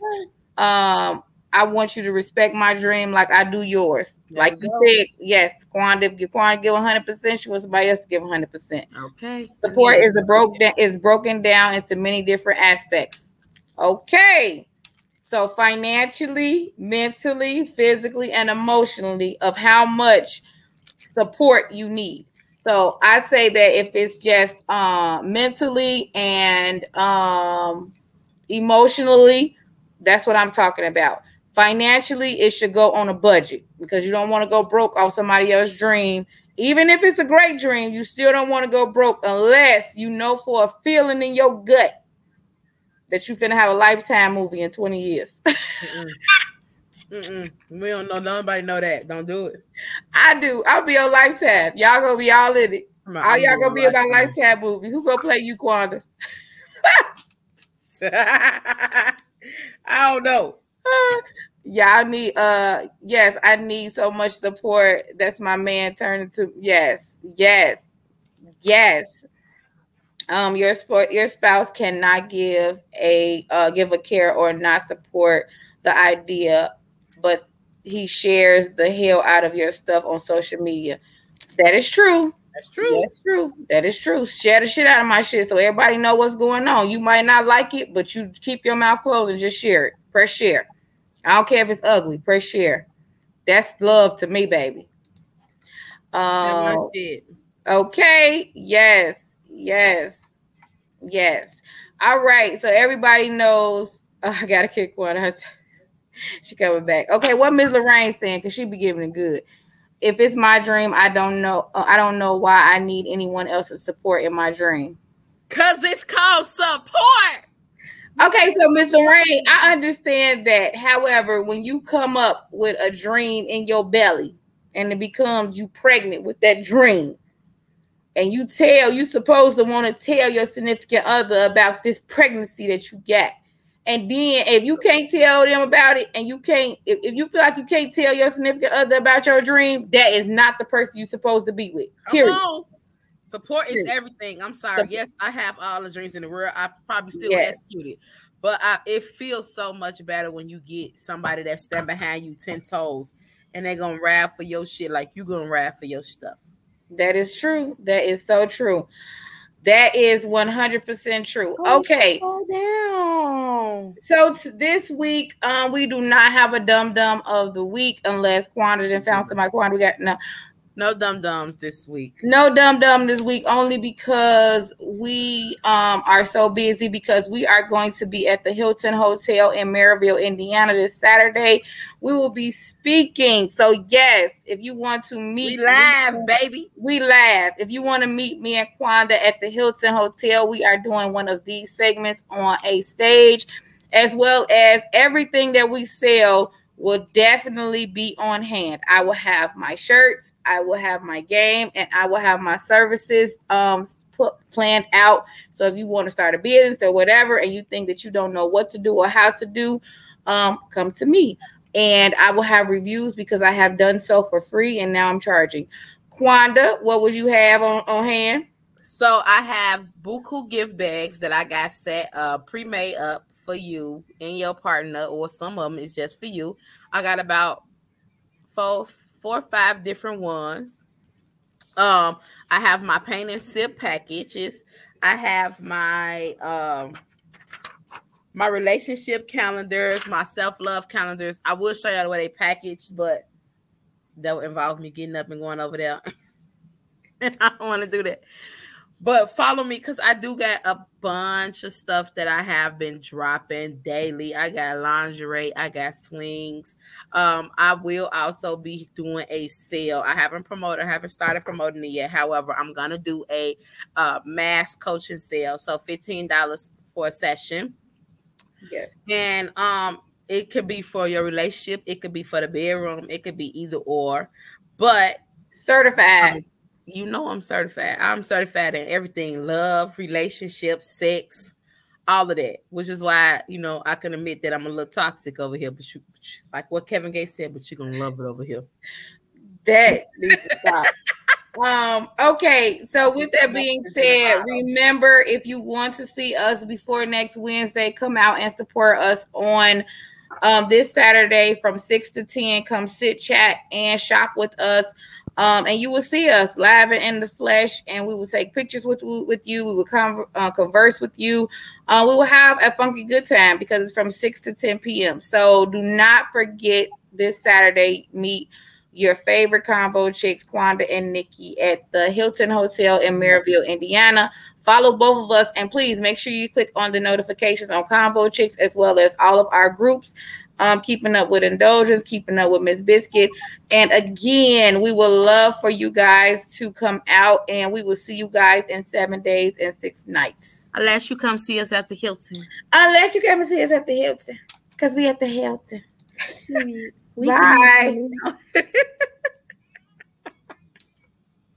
[SPEAKER 1] Um, I want you to respect my dream like I do yours.
[SPEAKER 2] There
[SPEAKER 1] like you
[SPEAKER 2] go.
[SPEAKER 1] said, yes, Quanda, if Quanda give one hundred percent, she wants somebody else to give one hundred percent.
[SPEAKER 2] Okay.
[SPEAKER 1] Support is a broke down is broken down into many different aspects. Okay. So financially, mentally, physically, and emotionally of how much support you need. So I say that if it's just uh, mentally and um, emotionally, that's what I'm talking about. Financially, it should go on a budget because you don't want to go broke off somebody else's dream. Even if it's a great dream, you still don't want to go broke unless you know for a feeling in your gut that you finna have a lifetime movie in 20 years. [laughs]
[SPEAKER 2] Mm-mm. Mm-mm. We don't know. Nobody know that. Don't do it.
[SPEAKER 1] I do. I'll be on lifetime. Y'all gonna be all in it.
[SPEAKER 2] I'm
[SPEAKER 1] All y'all gonna be about
[SPEAKER 2] like
[SPEAKER 1] lifetime movie. Who gonna play you, Quanda? [laughs] [laughs]
[SPEAKER 2] I don't know.
[SPEAKER 1] Y'all need uh yes, I need so much support. That's my man turning to yes, yes, yes. Um, your sport, your spouse cannot give a uh, give a care or not support the idea, but he shares the hell out of your stuff on social media. That is true.
[SPEAKER 2] That's true.
[SPEAKER 1] That's true. That is true. Share the shit out of my shit so everybody know what's going on. You might not like it, but you keep your mouth closed and just share it. Press share. I don't care if it's ugly. Press share. That's love to me, baby. Um,
[SPEAKER 2] shit.
[SPEAKER 1] okay. Yes. Yes. Yes. All right. So everybody knows. Oh, [laughs] I gotta kick one. she coming back. Okay. What Miss Lorraine saying? Cause she be giving it good. If it's my dream, I don't know. uh, I don't know why I need anyone else's support in my dream.
[SPEAKER 2] Cause it's called support.
[SPEAKER 1] Okay, so Mr. Lorraine, I understand that. However, when you come up with a dream in your belly and it becomes you pregnant with that dream, and you tell you supposed to want to tell your significant other about this pregnancy that you get. And then if you can't tell them about it and you can't, if, if you feel like you can't tell your significant other about your dream, that is not the person you're supposed to be with.
[SPEAKER 2] Come
[SPEAKER 1] Period.
[SPEAKER 2] on. Support is everything. I'm sorry.
[SPEAKER 1] Sup-
[SPEAKER 2] Yes, I have all the dreams in the world. I probably still
[SPEAKER 1] Yes.
[SPEAKER 2] execute it. But I, it feels so much better when you get somebody that stand behind you 10 toes and they're gonna ride for your shit like you gonna ride for your stuff.
[SPEAKER 1] That is true. That is so true. That is 100% true.
[SPEAKER 2] Oh,
[SPEAKER 1] Okay.
[SPEAKER 2] Down.
[SPEAKER 1] So t- this week, um, we do not have a dum dum of the week unless Quanda then found somebody. Quanda, we got no,
[SPEAKER 2] No dum dums this week.
[SPEAKER 1] no dum dum this week only because we um are so busy because we are going to be at the Hilton Hotel in Merrillville, Indiana this Saturday. We will be speaking. So yes, if you want to meet,
[SPEAKER 2] We
[SPEAKER 1] meet
[SPEAKER 2] live, baby.
[SPEAKER 1] we laugh. If you want to meet me and Quanda at the Hilton Hotel, we are doing one of these segments on a stage, as well as everything that we sell will definitely be on hand. I will have my shirts, I will have my game, and I will have my services um put planned out. So if you want to start a business or whatever, and you think that you don't know what to do or how to do, um, come to me. And I will have reviews because I have done so for free and now I'm charging. Quanda, what would you have on, on hand?
[SPEAKER 2] So I have buku gift bags that I got set uh pre-made up for you and your partner, or some of them is just for you. I got about four, four or five different ones. Um, I have my paint and sip packages. I have my um my relationship calendars, my self-love calendars. I will show you the way they package, but that would involve me getting up and going over there. and [laughs] I don't want to do that. But follow me because I do got a bunch of stuff that I have been dropping daily. I got lingerie, I got swings. Um, I will also be doing a sale. I haven't promoted, I haven't started promoting it yet. However, I'm gonna do a uh, mass coaching sale. So $15 for a session.
[SPEAKER 1] Yes.
[SPEAKER 2] And um, it could be for your relationship, it could be for the bedroom, it could be either or. But
[SPEAKER 1] Certified.
[SPEAKER 2] um, you know I'm certified. I'm certified in everything: love, relationships, sex, all of that. Which is why you know I can admit that I'm a little toxic over here. But you, like what Kevin Gates said, but you're gonna love it over here.
[SPEAKER 1] that needs to stop. [laughs] Um, okay, so with that being said, remember if you want to see us before next Wednesday, come out and support us on um this Saturday from 6 to 10. Come sit, chat, and shop with us. Um, and you will see us live and in the flesh, and we will take pictures with with you. We will con- uh, converse with you. Uh, we will have a funky good time because it's from 6 to 10 p.m. So do not forget this Saturday. Meet your favorite Convo Chicks, Quanda and Nikki, at the Hilton Hotel in Merrillville, Indiana. Follow both of us and please make sure you click on the notifications on Convo Chicks as well as all of our groups. Um, keeping up with Indulgence, keeping up with Miss Biscuit. And again, we would love for you guys to come out and we will see you guys in seven days and six nights.
[SPEAKER 2] Unless you come see us at the Hilton.
[SPEAKER 1] Unless you come and see us at the Hilton. Because we at the Hilton. [laughs] Bye. [laughs]